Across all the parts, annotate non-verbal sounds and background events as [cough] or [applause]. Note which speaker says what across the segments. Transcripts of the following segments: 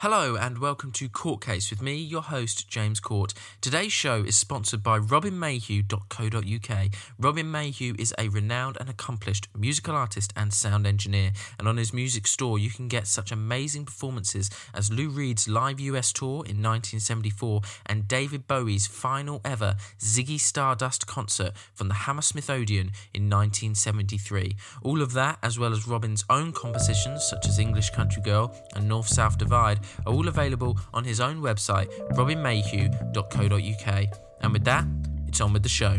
Speaker 1: Hello and welcome to Court Case with me, your host, James Court. Today's show is sponsored by robinmayhew.co.uk. Robin Mayhew is a renowned and accomplished musical artist and sound engineer, and on his music store you can get such amazing performances as Lou Reed's live US tour in 1974 and David Bowie's final ever Ziggy Stardust concert from the Hammersmith Odeon in 1973. All of that, as well as Robin's own compositions such as English Country Girl and North South Divide, are all available on his own website, robinmayhew.co.uk. And with that, it's on with the show.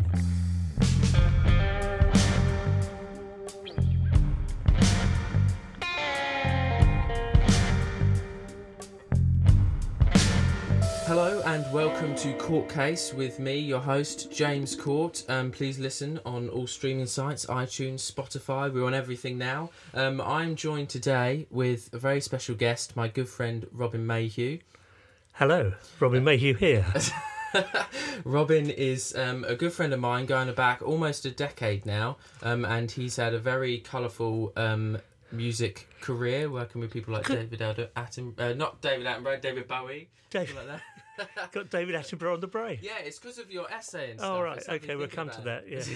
Speaker 1: Hello and welcome to Court Case with me, your host James Court. Um, please listen on all streaming sites, iTunes, Spotify. We're on everything now. Um, I'm joined today with a very special guest, my good friend Robin Mayhew.
Speaker 2: Hello, Robin Mayhew here. [laughs]
Speaker 1: Robin is um, a good friend of mine, going back almost a decade now, um, and he's had a very colourful um, music career, working with people like David Atten- Atten- uh, not David Attenborough, David Bowie, people like that. [laughs]
Speaker 2: Got David Attenborough on the brain.
Speaker 1: Yeah, it's because of your essay and stuff.
Speaker 2: Oh, right. Okay, we'll come to that. Yeah. [laughs]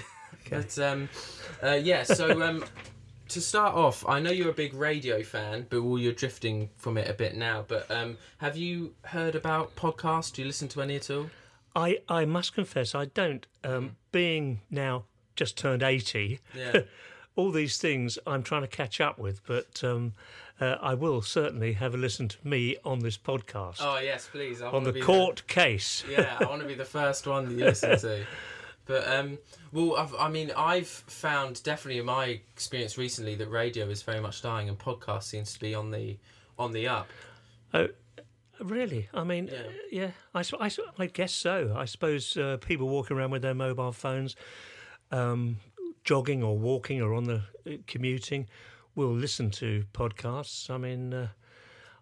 Speaker 1: But um, uh, yeah, so [laughs] um, to start off, I know you're a big radio fan, but well, you're drifting from it a bit now. But um, have you heard about podcasts? Do you listen to any at all?
Speaker 2: I, I must confess, I don't. Um, being now just turned 80,
Speaker 1: Yeah.
Speaker 2: all these things I'm trying to catch up with, but um, uh, I will certainly have a listen to me on this podcast.
Speaker 1: Oh yes, please. I
Speaker 2: on the court case. [laughs]
Speaker 1: yeah, I want to be the first one that you listen to. [laughs] But um, well, I've, I mean, I've found definitely in my experience recently that radio is very much dying, and podcast seems to be on the on the up.
Speaker 2: Oh, really? I mean,
Speaker 1: Yeah.
Speaker 2: uh, yeah, I, I I guess so. I suppose uh, people walking around with their mobile phones, um, jogging or walking or on the uh, commuting, will listen to podcasts. I mean, uh,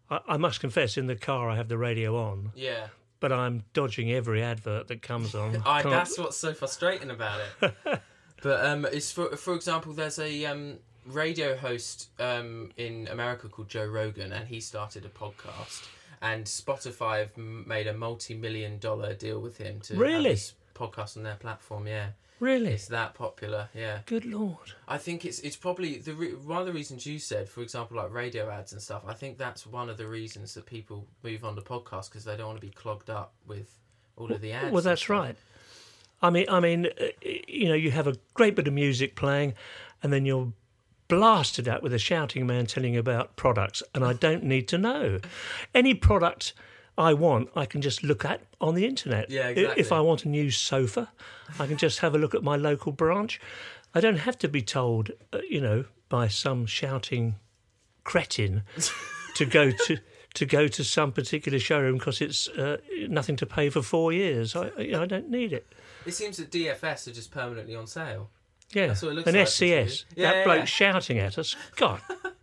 Speaker 2: I, I must confess, in the car I have the radio on,
Speaker 1: Yeah,
Speaker 2: but I'm dodging every advert that comes on. [laughs]
Speaker 1: I,
Speaker 2: Can't-
Speaker 1: that's what's so frustrating about it. [laughs] but um, it's for for example, there's a um, radio host um, in America called Joe Rogan, and he started a podcast. And Spotify have made a multi-million dollar deal with him to
Speaker 2: Really?
Speaker 1: Podcast on their platform. Yeah,
Speaker 2: really?
Speaker 1: it's that popular. Yeah.
Speaker 2: Good lord!
Speaker 1: I think it's it's probably the re- one of the reasons you said, for example, like radio ads and stuff. I think that's one of the reasons that people move on to podcasts because they don't want to be clogged up with all of the ads.
Speaker 2: Well, that's right. I mean, I mean, uh, you know, you have a great bit of music playing, and then you're blasted out with a shouting man telling you about products, and I don't need to know any product. I want, I can just look at on the internet.
Speaker 1: Yeah, exactly.
Speaker 2: If I want a new sofa, I can just have a look at my local branch. I don't have to be told, uh, you know, by some shouting cretin to go [laughs] to to go to some particular showroom because it's uh, nothing to pay for four years. I I don't need it.
Speaker 1: It seems that DFS are just permanently on sale.
Speaker 2: Yeah,
Speaker 1: That's what it looks
Speaker 2: an
Speaker 1: like,
Speaker 2: SCS.
Speaker 1: Yeah,
Speaker 2: that
Speaker 1: yeah,
Speaker 2: bloke
Speaker 1: yeah.
Speaker 2: shouting at us. God, [laughs]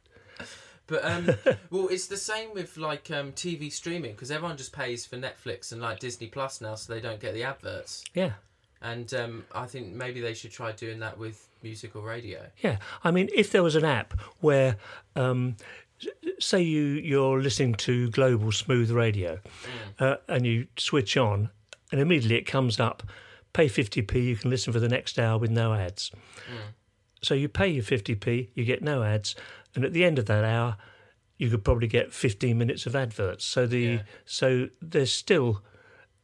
Speaker 1: But um, [laughs] well, it's the same with like um, TV streaming because everyone just pays for Netflix and like Disney Plus now, so they don't get the adverts.
Speaker 2: yeah,
Speaker 1: And um, I think maybe they should try doing that with music or radio.
Speaker 2: yeah. I mean, if there was an app where um, say you you're listening to global smooth radio uh, and you switch on and immediately it comes up pay 50p you can listen for the next hour with no ads so you pay your 50p you get no ads and at the end of that hour you could probably get 15 minutes of adverts so the
Speaker 1: Yeah.
Speaker 2: so there's still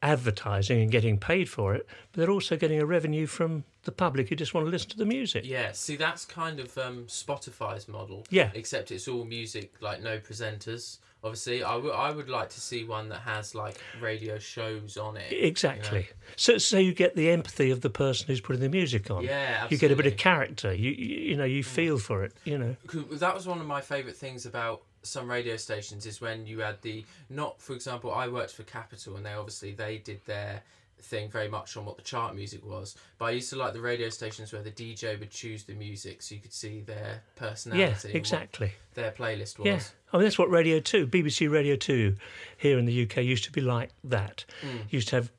Speaker 2: advertising and getting paid for it but they're also getting a revenue from the public who just want to listen to the music
Speaker 1: Yeah, see, that's kind of um, Spotify's model.
Speaker 2: Yeah.
Speaker 1: Except it's all music, like no presenters. Obviously, I would I would like to see one that has like radio shows on it.
Speaker 2: Exactly. So, so you get the empathy of the person who's putting the music on.
Speaker 1: Yeah,
Speaker 2: You get a bit of character. You, you, you know, you mm. feel for it. You know.
Speaker 1: that was one of my favourite things about some radio stations is when you had the not for example I worked for Capital and they obviously they did their thing very much on what the chart music was but I used to like the radio stations where the DJ would choose the music so you could see their personality
Speaker 2: Yeah, exactly.
Speaker 1: their playlist was
Speaker 2: Yeah. I mean, that's what Radio 2, BBC Radio 2 here in the UK used to be like that.
Speaker 1: Mm.
Speaker 2: Used to have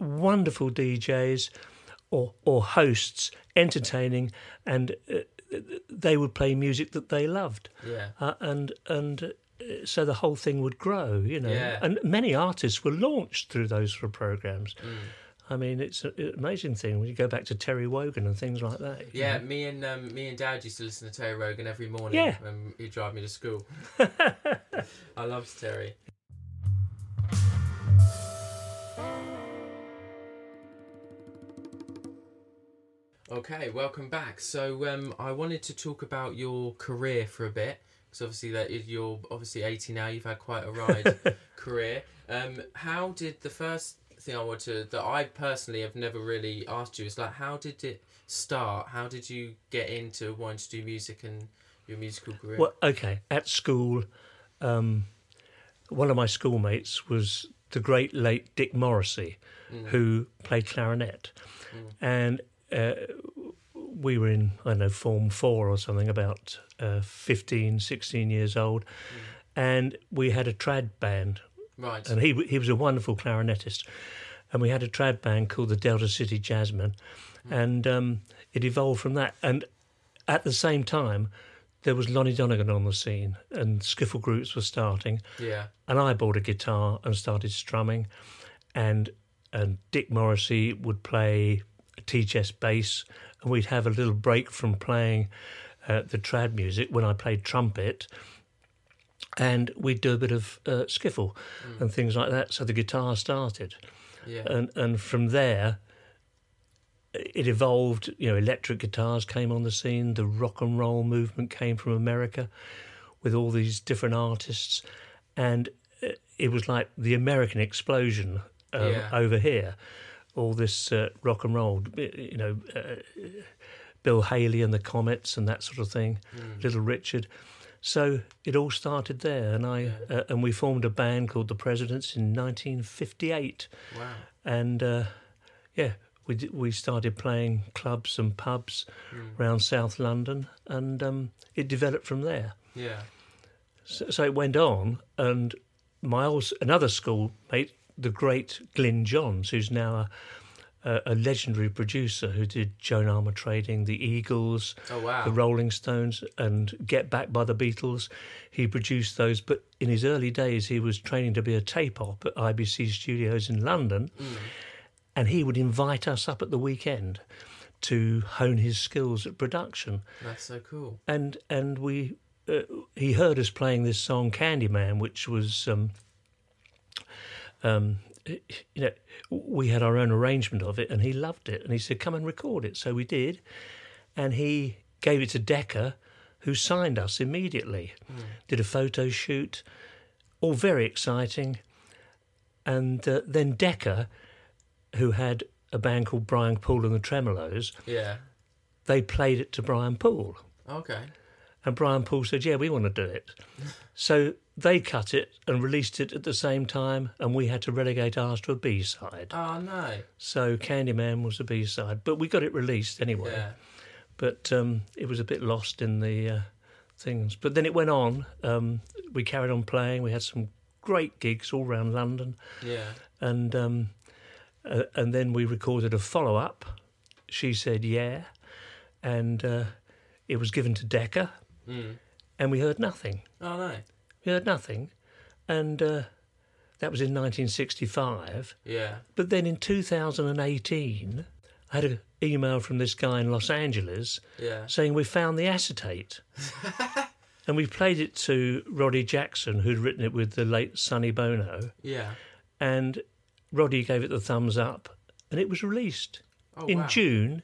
Speaker 2: wonderful DJs or, or hosts entertaining and uh, they would play music that they loved.
Speaker 1: yeah
Speaker 2: uh, and and so the whole thing would grow, you know.
Speaker 1: Yeah.
Speaker 2: And many artists were launched through those sort of programs.
Speaker 1: Mm.
Speaker 2: I mean, it's an amazing thing when you go back to Terry Wogan and things like that.
Speaker 1: Yeah,
Speaker 2: know.
Speaker 1: me and um, me and Dad used to listen to Terry Wogan every morning
Speaker 2: Yeah.
Speaker 1: when he'd drive me to school. [laughs] I loved Terry. Okay, welcome back. So um, I wanted to talk about your career for a bit because obviously that is- you're obviously 80 now. You've had quite a ride [laughs] career. Um, how did the first thing I want to that I personally have never really asked you is like how did it start? How did you get into wanting to do music and your musical career?
Speaker 2: Well, okay. At school, um, one of my schoolmates was the great late Dick Morrissey, who played clarinet, and uh, we were in I don't know Form Four or something, about uh, 15, 16 years old, and we had a trad band.
Speaker 1: Right.
Speaker 2: and he he was a wonderful clarinetist, and we had a trad band called the Delta City Jazzmen, and um, it evolved from that. And at the same time, there was Lonnie Donegan on the scene, and skiffle groups were starting,
Speaker 1: yeah.
Speaker 2: and I bought a guitar and started strumming, and and Dick Morrissey would play tea-chest bass, and we'd have a little break from playing uh, the trad music when I played trumpet, and we'd do a bit of uh, skiffle and things like that. So the guitar started,
Speaker 1: Yeah.
Speaker 2: and and from there. It evolved, you know. Electric guitars came on the scene. The rock and roll movement came from America, with all these different artists, and uh, it was like the American explosion um,
Speaker 1: Yeah.
Speaker 2: over here. All this uh, rock and roll, you know, uh, Bill Haley and the Comets and that sort of thing, Little Richard. So it all started there, and I uh, and we formed a band called the Presidents in 1958,
Speaker 1: wow.
Speaker 2: and uh, yeah, we d- we started playing clubs and pubs around South London, and um, it developed from there.
Speaker 1: Yeah.
Speaker 2: So, so it went on, and my old, another schoolmate, the great Glyn Johns, who's now a, a, a legendary producer who did Joan Armatrading, the Eagles,
Speaker 1: Oh wow.
Speaker 2: the Rolling Stones, and Get Back by the Beatles. He produced those, but in his early days, he was training to be a tape op at IBC Studios in London, and he would invite us up at the weekend to hone his skills at production
Speaker 1: That's so cool.
Speaker 2: and and we uh, he heard us playing this song Candyman, which was um, um, you know we had our own arrangement of it, and he loved it, and he said, "Come and record it." So we did, and he gave it to Decca, who signed us immediately. Did a photo shoot, all very exciting, and uh, then Decca, who had a band called Brian Poole and the Tremeloes,
Speaker 1: Yeah.
Speaker 2: they played it to Brian Poole.
Speaker 1: Okay.
Speaker 2: And Brian Poole said, Yeah, we want to do it. so they cut it and released it at the same time, and we had to relegate ours to a B side.
Speaker 1: Oh no.
Speaker 2: So Candyman was a B side, but we got it released anyway.
Speaker 1: Yeah.
Speaker 2: But um, it was a bit lost in the uh, things. But then it went on. Um, we carried on playing. We had some great gigs all around London.
Speaker 1: Yeah.
Speaker 2: And, um, uh, and then we recorded a follow up. She said, Yeah. And uh, it was given to Decca. And we heard nothing.
Speaker 1: Oh no.
Speaker 2: We heard nothing, and uh, that was in 1965.
Speaker 1: Yeah.
Speaker 2: But then in 2018, I had an email from this guy in Los Angeles
Speaker 1: Yeah.
Speaker 2: saying we found the acetate. [laughs] and we played it to Roddy Jackson, who'd written it with the late Sonny Bono.
Speaker 1: Yeah.
Speaker 2: And Roddy gave it the thumbs up, and it was released
Speaker 1: Oh,
Speaker 2: in
Speaker 1: wow.
Speaker 2: June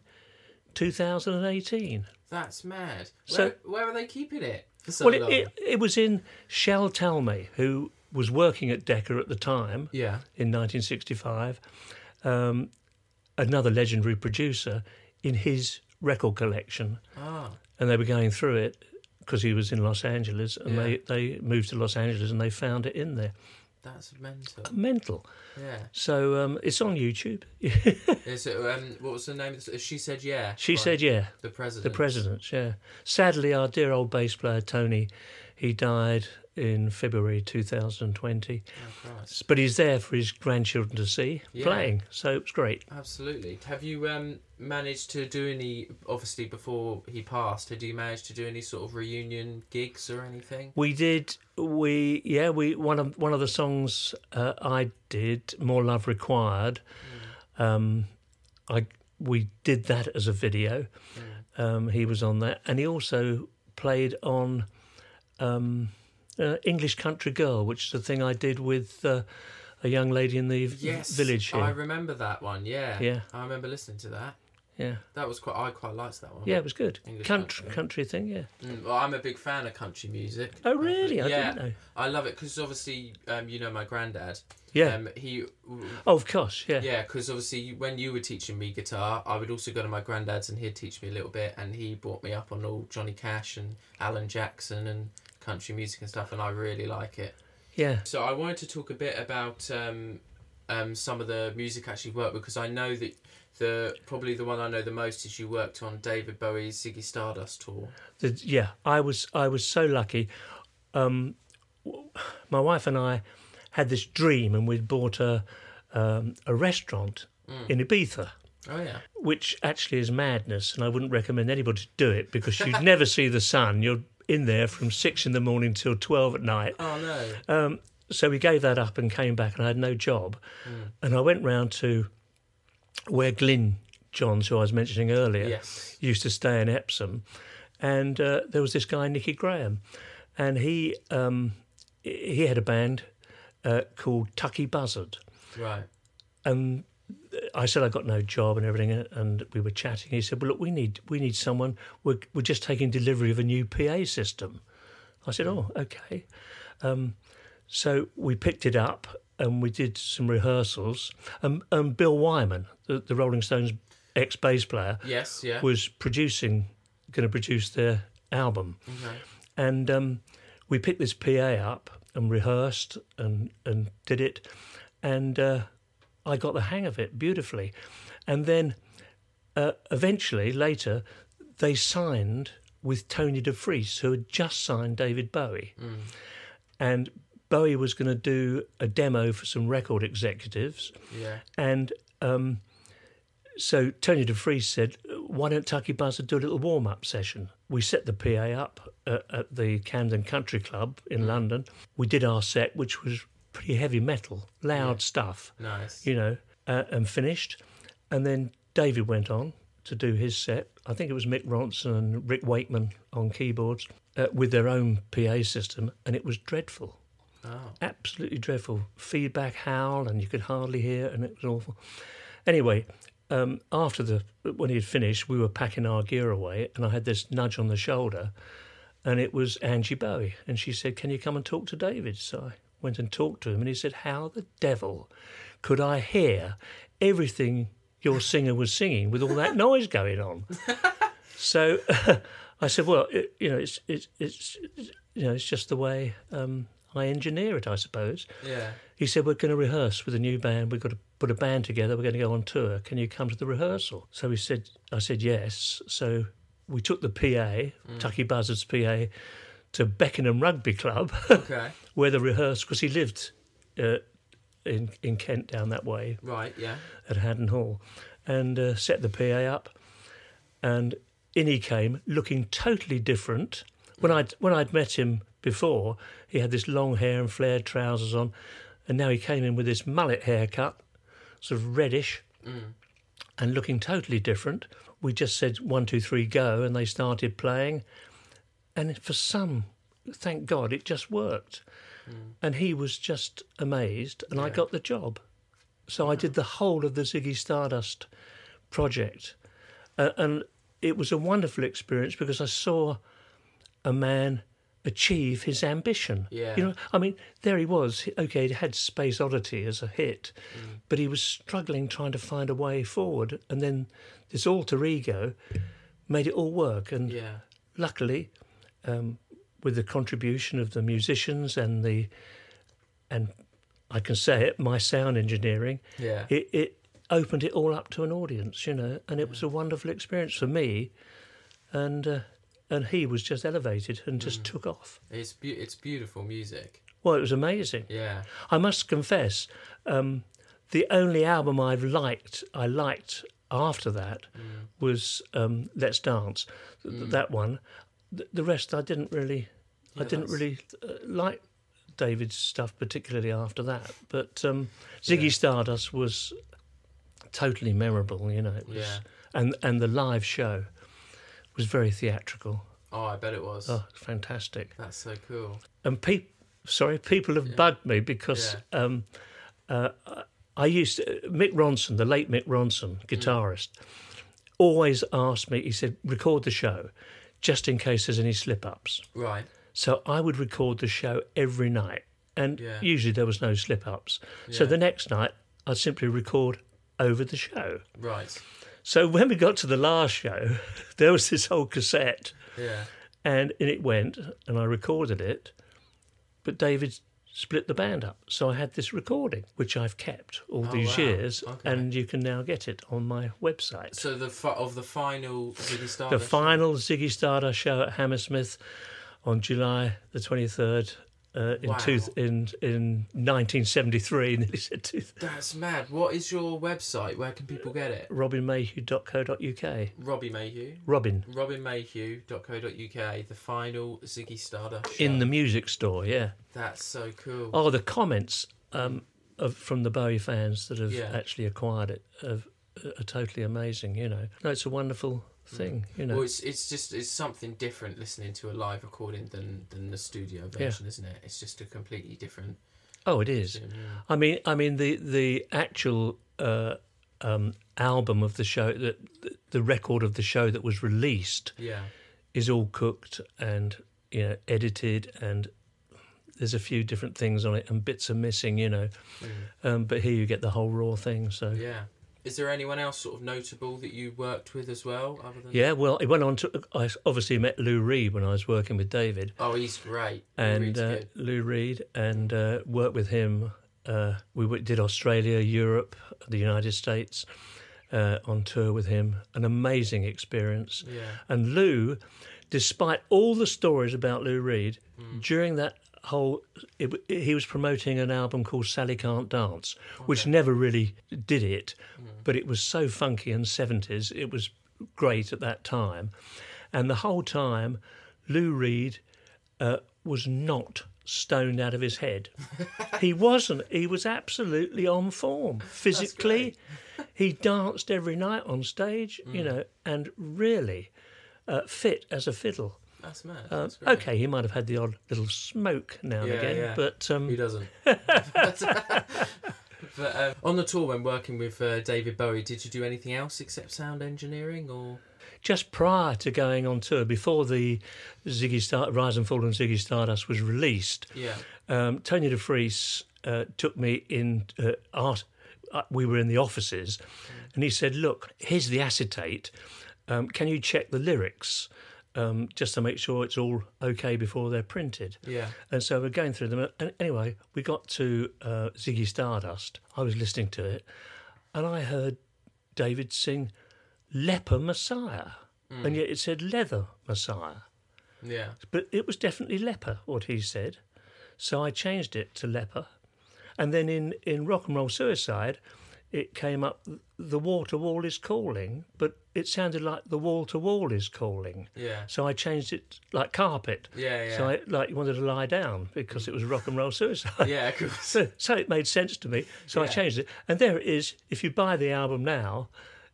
Speaker 2: 2018.
Speaker 1: That's mad.
Speaker 2: So-
Speaker 1: where, where are they keeping it for so
Speaker 2: well, it, it, it was in Shel Talmy, who was working at Decca at the time
Speaker 1: yeah.
Speaker 2: in 1965, um, another legendary producer in his record collection.
Speaker 1: Ah.
Speaker 2: And they were going through it because he was in Los Angeles, and
Speaker 1: Yeah.
Speaker 2: they, they moved to Los Angeles and they found it in there.
Speaker 1: That's mental.
Speaker 2: Mental.
Speaker 1: Yeah.
Speaker 2: So um, it's on YouTube. [laughs]
Speaker 1: Is it, um, what was the name? of the- She said yeah.
Speaker 2: she
Speaker 1: Right.
Speaker 2: said, yeah.
Speaker 1: The president.
Speaker 2: The presidents, yeah. Sadly, our dear old bass player Tony, he died in February 2020.
Speaker 1: Oh,
Speaker 2: But he's there for his grandchildren to see
Speaker 1: Yeah.
Speaker 2: playing, so it's great.
Speaker 1: Absolutely. Have you um, managed to do any? Obviously, before he passed, had you managed to do any sort of reunion gigs or anything?
Speaker 2: We did. We yeah. We one of one of the songs uh, I did, "More Love Required." Um, I we did that as a video. Um, he was on that, and he also played on um, uh, "English Country Girl," which is a thing I did with uh, a young lady in the
Speaker 1: Yes,
Speaker 2: village here.
Speaker 1: I remember that one. Yeah,
Speaker 2: Yeah.
Speaker 1: I remember listening to that.
Speaker 2: yeah,
Speaker 1: That was quite. I quite liked that one.
Speaker 2: yeah, it was good.
Speaker 1: English
Speaker 2: country,
Speaker 1: country.
Speaker 2: thing, yeah.
Speaker 1: Mm, well, I'm a big fan of country music.
Speaker 2: Oh, really? I
Speaker 1: yeah,
Speaker 2: didn't know.
Speaker 1: I love it because obviously, um, you know, my granddad.
Speaker 2: Yeah.
Speaker 1: Um, he.
Speaker 2: Oh, of course, yeah.
Speaker 1: Yeah, because obviously when you were teaching me guitar, I would also go to my granddad's and he'd teach me a little bit, and he brought me up on all Johnny Cash and Alan Jackson and country music and stuff, and I really like it.
Speaker 2: yeah.
Speaker 1: So I wanted to talk a bit about um, um, some of the music actually worked because I know that the probably the one I know the most is you worked on David Bowie's Ziggy Stardust tour.
Speaker 2: The, yeah, I was I was so lucky. Um, my wife and I had this dream, and we'd bought a um, a restaurant in Ibiza,
Speaker 1: Oh yeah,
Speaker 2: which actually is madness, and I wouldn't recommend anybody to do it because you'd [laughs] never see the sun. You're in there from six in the morning till twelve at night.
Speaker 1: oh no,
Speaker 2: Um, so we gave that up and came back, and I had no job. And I went round to where Glyn Johns, who I was mentioning earlier,
Speaker 1: yes,
Speaker 2: used to stay in Epsom, and uh, there was this guy Nicky Graham, and he um, he had a band uh, called Tucky Buzzard,
Speaker 1: right,
Speaker 2: and I said I got no job and everything, and we were chatting. He said, "Well, look, we need we need someone. We're we're just taking delivery of a new PA system." I said, "Oh, okay." Um, so we picked it up and we did some rehearsals. And, and Bill Wyman, the, the Rolling Stones ex bass player,
Speaker 1: yes, yeah,
Speaker 2: was producing, going to produce their album,
Speaker 1: okay.
Speaker 2: and um, we picked this PA up and rehearsed and and did it, and uh, I got the hang of it beautifully, and then uh, eventually later they signed with Tony DeFries, who had just signed David Bowie, and Bowie was going to do a demo for some record executives,
Speaker 1: yeah,
Speaker 2: and um, so Tony DeFries said, "Why don't Tucky Buzzard do a little warm-up session?" We set the PA up at, at the Camden Country Club in London. We did our set, which was pretty heavy metal, loud stuff,
Speaker 1: nice,
Speaker 2: you know, uh, and finished. And then David went on to do his set. I think it was Mick Ronson and Rick Wakeman on keyboards uh, with their own PA system, and it was dreadful
Speaker 1: oh,
Speaker 2: absolutely dreadful. Feedback howl, and you could hardly hear, and it was awful. Anyway, um, after the when he had finished, we were packing our gear away, and I had this nudge on the shoulder, and it was Angie Bowie, and she said, "Can you come and talk to David?" So I went and talked to him, and he said, "How the devil could I hear everything your singer was singing with all that [laughs] noise going on?" So [laughs] I said, "Well, it, you know, it's it's it's you know, it's just the way um, I engineer it, I suppose."
Speaker 1: yeah,
Speaker 2: He said, "We're going to rehearse with a new band. We've got to put a band together. We're going to go on tour. Can you come to the rehearsal?" So he said, "I said yes." So we took the PA, Tucky Buzzard's PA, to Beckenham Rugby Club,
Speaker 1: okay, [laughs]
Speaker 2: where the rehearsal because he lived uh, in in Kent down that way.
Speaker 1: Right, yeah,
Speaker 2: at Haddon Hall, and uh, set the PA up. And in he came, looking totally different. When I'd when I'd met him before, he had this long hair and flared trousers on, and now he came in with this mullet haircut, sort of reddish, and looking totally different. We just said one, two, three, go, and they started playing, and for some, thank God, it just worked, and he was just amazed, and I got the job. So I did the whole of the Ziggy Stardust project, uh, and it was a wonderful experience because I saw a man achieve his ambition.
Speaker 1: Yeah.
Speaker 2: You know, I mean, there he was. Okay, he had Space Oddity as a hit, but he was struggling trying to find a way forward. And then this alter ego made it all work. And
Speaker 1: Yeah.
Speaker 2: luckily, um, with the contribution of the musicians and the, and I can say it, my sound engineering,
Speaker 1: Yeah.
Speaker 2: it, it opened it all up to an audience, you know, and it was a wonderful experience for me. And uh, and he was just elevated and just
Speaker 1: Mm.
Speaker 2: took off.
Speaker 1: It's be- it's beautiful music.
Speaker 2: Well, it was amazing.
Speaker 1: Yeah.
Speaker 2: I must confess, um, the only album I've liked, I liked after that,
Speaker 1: Mm.
Speaker 2: was um, Let's Dance. Th- That one. The, the rest I didn't really, I didn't
Speaker 1: that's-
Speaker 2: really uh, like David's stuff particularly after that. But um, Ziggy Stardust was totally memorable. You know, it was,
Speaker 1: Yeah.
Speaker 2: and and the live show was very theatrical.
Speaker 1: Oh, I bet it was.
Speaker 2: Oh, fantastic!
Speaker 1: That's so cool.
Speaker 2: and people sorry people have bugged me because um, uh, I used to, Mick Ronson, the late Mick Ronson, guitarist, always asked me. He said, "Record the show, just in case there's any slip ups."
Speaker 1: Right.
Speaker 2: So I would record the show every night, and
Speaker 1: Yeah.
Speaker 2: usually there was no slip ups. So the next night I'd simply record over the show.
Speaker 1: Right.
Speaker 2: So when we got to the last show, [laughs] there was this whole cassette
Speaker 1: Yeah.
Speaker 2: and in it went, and I recorded it. But David split the band up, so I had this recording, which I've kept all
Speaker 1: Oh,
Speaker 2: these
Speaker 1: wow.
Speaker 2: years,
Speaker 1: Okay.
Speaker 2: and you can now get it on my website.
Speaker 1: So the fi- of the final Ziggy Stardust, the
Speaker 2: final Ziggy Stardust show at Hammersmith on July the twenty third. Uh, in,
Speaker 1: Wow.
Speaker 2: two, in in 1973, nearly said two,
Speaker 1: That's mad. What is your website? Where can people get it?
Speaker 2: robinmayhew.co.uk.
Speaker 1: Robbie Mayhew.
Speaker 2: Robin
Speaker 1: RobinMayhew.co.uk. The final Ziggy Stardust. Show.
Speaker 2: in the music store, yeah.
Speaker 1: That's so cool.
Speaker 2: Oh, the comments um, of, from the Bowie fans that have
Speaker 1: Yeah.
Speaker 2: actually acquired it have, are totally amazing. You know, no, it's a wonderful thing. You know,
Speaker 1: Well, it's it's just it's something different listening to a live recording than than the studio version, isn't it? It's just a completely different.
Speaker 2: oh, it is. I mean, I mean the the actual uh, um, album of the show, the the record of the show that was released
Speaker 1: Yeah.
Speaker 2: is all cooked and you know edited and. There's a few different things on it, and bits are missing, you know. Um, but here you get the whole raw thing. So
Speaker 1: Yeah. Is there anyone else sort of notable that you worked with as well, other than?
Speaker 2: Yeah, well, it went on to. I obviously met Lou Reed when I was working with David,
Speaker 1: Oh, he's great.
Speaker 2: And
Speaker 1: Reed's
Speaker 2: uh. Lou Reed, and uh, worked with him. Uh, we did Australia, Europe, the United States uh, on tour with him. An amazing experience.
Speaker 1: Yeah.
Speaker 2: And Lou, despite all the stories about Lou Reed,
Speaker 1: Hmm.
Speaker 2: during that whole, it, he was promoting an album called Sally Can't Dance, which never really did it,
Speaker 1: Hmm.
Speaker 2: but it was so funky and 70s. It was great at that time. And the whole time, Lou Reed uh, was not stoned out of his head. [laughs] he wasn't. He was absolutely on form physically. [laughs] he danced every night on stage, you
Speaker 1: Mm.
Speaker 2: know, and really uh, fit as a fiddle.
Speaker 1: That's mad.
Speaker 2: Um,
Speaker 1: That's
Speaker 2: okay, he might have had the odd little smoke now and
Speaker 1: Yeah,
Speaker 2: again,
Speaker 1: yeah.
Speaker 2: but um,
Speaker 1: Who doesn't? [laughs] but um, on the tour, when working with uh, David Bowie, did you do anything else except sound engineering, or
Speaker 2: just prior to going on tour, before the Ziggy Star, Rise and Fall and Ziggy Stardust was released,
Speaker 1: yeah,
Speaker 2: um, Tony DeFries uh, took me in uh, art. Uh, we were in the offices, and he said, "Look, here's the acetate. Um, can you check the lyrics um, just to make sure it's all okay before they're printed?"
Speaker 1: yeah,
Speaker 2: And so we're going through them. And anyway, we got to uh, Ziggy Stardust. I was listening to it, and I heard David sing "Leper Messiah," and yet it said "Leather Messiah."
Speaker 1: yeah?
Speaker 2: but it was definitely leper what he said so i changed it to leper and then in in rock and roll suicide it came up the water wall is calling but it sounded like the wall to wall is calling.
Speaker 1: Yeah.
Speaker 2: So I changed it like carpet.
Speaker 1: Yeah,
Speaker 2: So. I like you wanted to lie down because it was rock and roll suicide.
Speaker 1: Yeah, of course. [laughs]
Speaker 2: So, so it made sense to me. So I changed it, and there it is. If you buy the album now,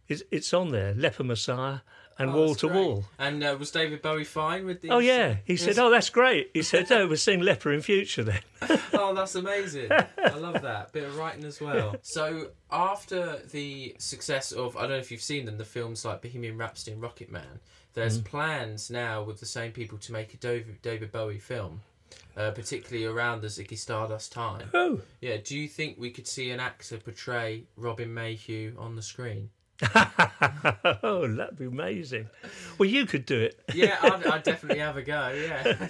Speaker 2: it's, it's on there. Leper Messiah and
Speaker 1: Oh,
Speaker 2: wall to
Speaker 1: great.
Speaker 2: wall.
Speaker 1: And uh, was David Bowie fine with these?
Speaker 2: Oh yeah, he said, "Oh, that's great." He said, "No, we'll sing Leper in future then." [laughs]
Speaker 1: oh, that's amazing. I love that. Bit of writing as well. So, after the success of, I don't know if you've seen them, the films like Bohemian Rhapsody and Rocket Man, there's
Speaker 2: Mm.
Speaker 1: plans now with the same people to make a David, David Bowie film, uh, particularly around the Ziggy Stardust time.
Speaker 2: Oh,
Speaker 1: Yeah, do you think we could see an actor portray Robin Mayhew on the screen? [laughs]
Speaker 2: oh, that'd be amazing. Well, you could do it.
Speaker 1: Yeah, I'd, I'd definitely have a go, yeah.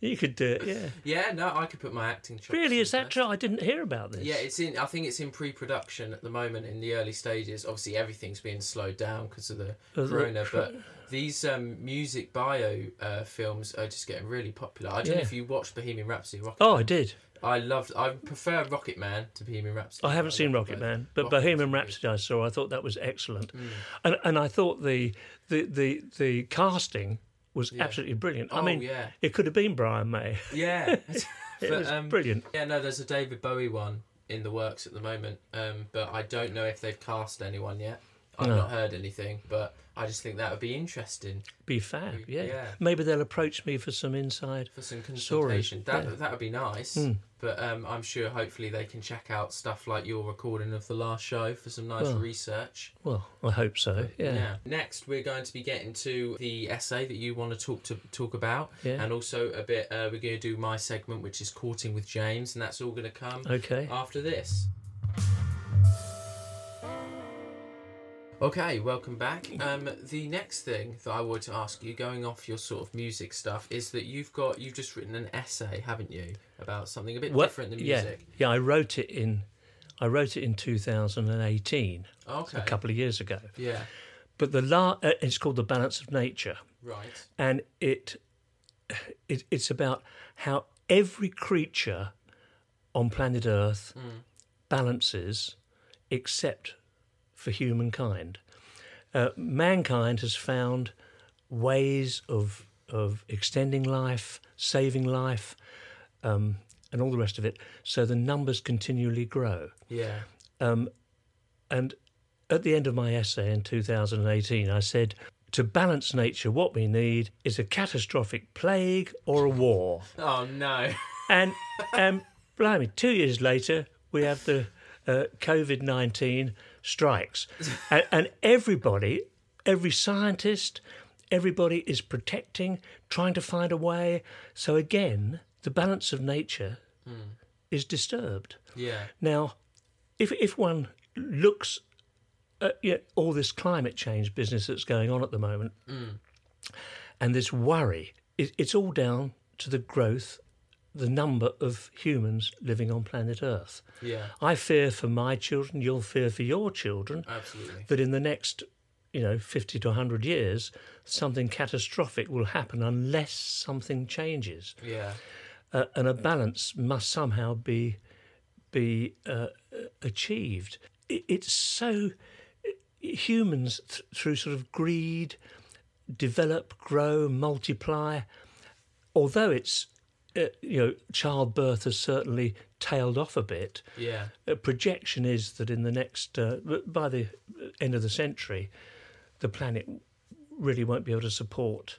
Speaker 2: You could do it. Yeah.
Speaker 1: yeah, no, I could put my acting chops
Speaker 2: Really, is that true? I didn't hear about this.
Speaker 1: Yeah, it's in. I think it's in pre-production at the moment in the early stages. Obviously, everything's being slowed down because of the
Speaker 2: Of the
Speaker 1: corona.
Speaker 2: pro-
Speaker 1: But these um, music bio uh, films are just getting really popular. I don't know
Speaker 2: Yeah.
Speaker 1: if you watched Bohemian Rhapsody. Rocket
Speaker 2: Oh. I did.
Speaker 1: I loved. I prefer Rocket Man to Bohemian Rhapsody.
Speaker 2: I haven't seen
Speaker 1: love
Speaker 2: Rocket. Man, but
Speaker 1: Rocket's
Speaker 2: Bohemian. Rhapsody I saw. I thought that was excellent,
Speaker 1: Mm.
Speaker 2: and and I thought the the the, the casting was
Speaker 1: Yeah.
Speaker 2: absolutely brilliant. I
Speaker 1: Oh,
Speaker 2: mean,
Speaker 1: yeah.
Speaker 2: it could have been Brian May. [laughs]
Speaker 1: Yeah, [laughs]
Speaker 2: It
Speaker 1: But,
Speaker 2: was
Speaker 1: um,
Speaker 2: brilliant.
Speaker 1: Yeah, no, there's a David Bowie one in the works at the moment, um, but I don't know if they've cast anyone yet. I've
Speaker 2: No.
Speaker 1: not heard anything, but I just think that would be interesting
Speaker 2: Be fab, yeah.
Speaker 1: Yeah.
Speaker 2: Maybe they'll approach me for some inside.
Speaker 1: for some
Speaker 2: Stories,
Speaker 1: consultation. That
Speaker 2: yeah.
Speaker 1: That would be nice. But um, I'm sure hopefully they can check out stuff like your recording of the last show for some nice
Speaker 2: Well,
Speaker 1: research.
Speaker 2: Well, I hope so. Yeah.
Speaker 1: Next, we're going to be getting to the essay that you want to talk to talk about,
Speaker 2: Yeah.
Speaker 1: and also a bit. Uh, we're going to do my segment, which is courting with James, and that's all going to come
Speaker 2: Okay.
Speaker 1: after this. Okay, welcome back. Um, the next thing that I wanted to ask you, going off your sort of music stuff, is that you've got you've just written an essay, haven't you, about something a bit
Speaker 2: Well,
Speaker 1: different than music?
Speaker 2: yeah. yeah. I wrote it in, I wrote it in 2018,
Speaker 1: Okay.
Speaker 2: a couple of years ago.
Speaker 1: Yeah.
Speaker 2: But the la- uh, it's called the balance of nature.
Speaker 1: Right.
Speaker 2: and it, it it's about how every creature on planet Earth balances, except for humankind. Uh, mankind has found ways of of extending life, saving life, um, and all the rest of it. So the numbers continually grow.
Speaker 1: Yeah.
Speaker 2: And at the end of my essay in 2018, I said, to balance nature, what we need is a catastrophic plague or a war. [laughs]
Speaker 1: Oh no.
Speaker 2: And, [laughs] um, blimey, two years later, we have the uh, COVID 19 strikes. and, and everybody, every scientist, everybody is protecting, trying to find a way. So again, the balance of nature hmm. is disturbed.
Speaker 1: Yeah.
Speaker 2: Now, if if one looks at yeah, all this climate change business that's going on at the moment, hmm. and this worry, it, it's all down to the growth, the number of humans living on planet Earth.
Speaker 1: Yeah.
Speaker 2: I fear for my children, you'll fear for your children,
Speaker 1: Absolutely.
Speaker 2: that in the next, you know, 50 to 100 years, something catastrophic will happen unless something changes
Speaker 1: Yeah.
Speaker 2: uh, and a balance must somehow be be uh, achieved. It, it's so humans th- through sort of greed develop, grow, multiply. Although it's uh, you know childbirth has certainly tailed off a bit.
Speaker 1: Yeah.
Speaker 2: A projection is that in the next uh, by the end of the century, the planet really won't be able to support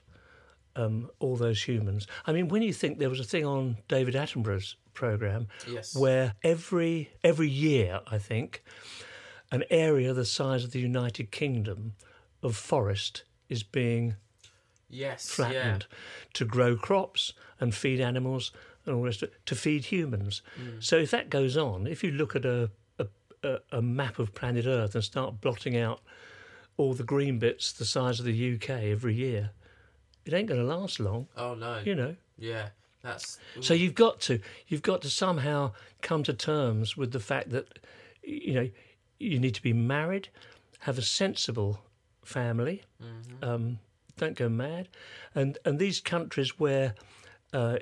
Speaker 2: um, all those humans. I mean, when you think there was a thing on David Attenborough's program
Speaker 1: Yes.
Speaker 2: where every every year, I think, an area the size of the United Kingdom of forest is being
Speaker 1: Yes.
Speaker 2: flattened to grow crops and feed animals and all the rest to feed humans. So if that goes on, if you look at a, a, a, map of planet Earth and start blotting out all the green bits the size of the UK every year, it ain't going to last long,
Speaker 1: Oh no.
Speaker 2: you know.
Speaker 1: Yeah. That's.
Speaker 2: So you've got to you've got to somehow come to terms with the fact that you know you need to be married, have a sensible family, um, don't go mad, and and these countries where uh,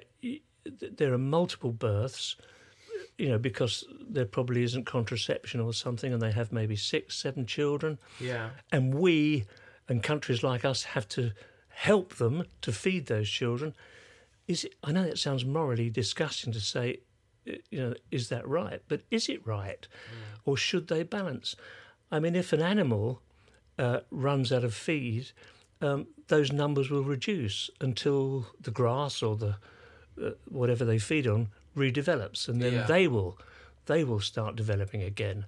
Speaker 2: there are multiple births, you know, because there probably isn't contraception or something, and they have maybe six, seven children,
Speaker 1: Yeah.
Speaker 2: and we and countries like us have to help them to feed those children. Is it, I know that sounds morally disgusting to say, uh, you know, is that right? But is it right, or should they balance? I mean, if an animal uh, runs out of feed, um, those numbers will reduce until the grass or the uh, whatever they feed on redevelops, and then
Speaker 1: Yeah.
Speaker 2: they will they will start developing again.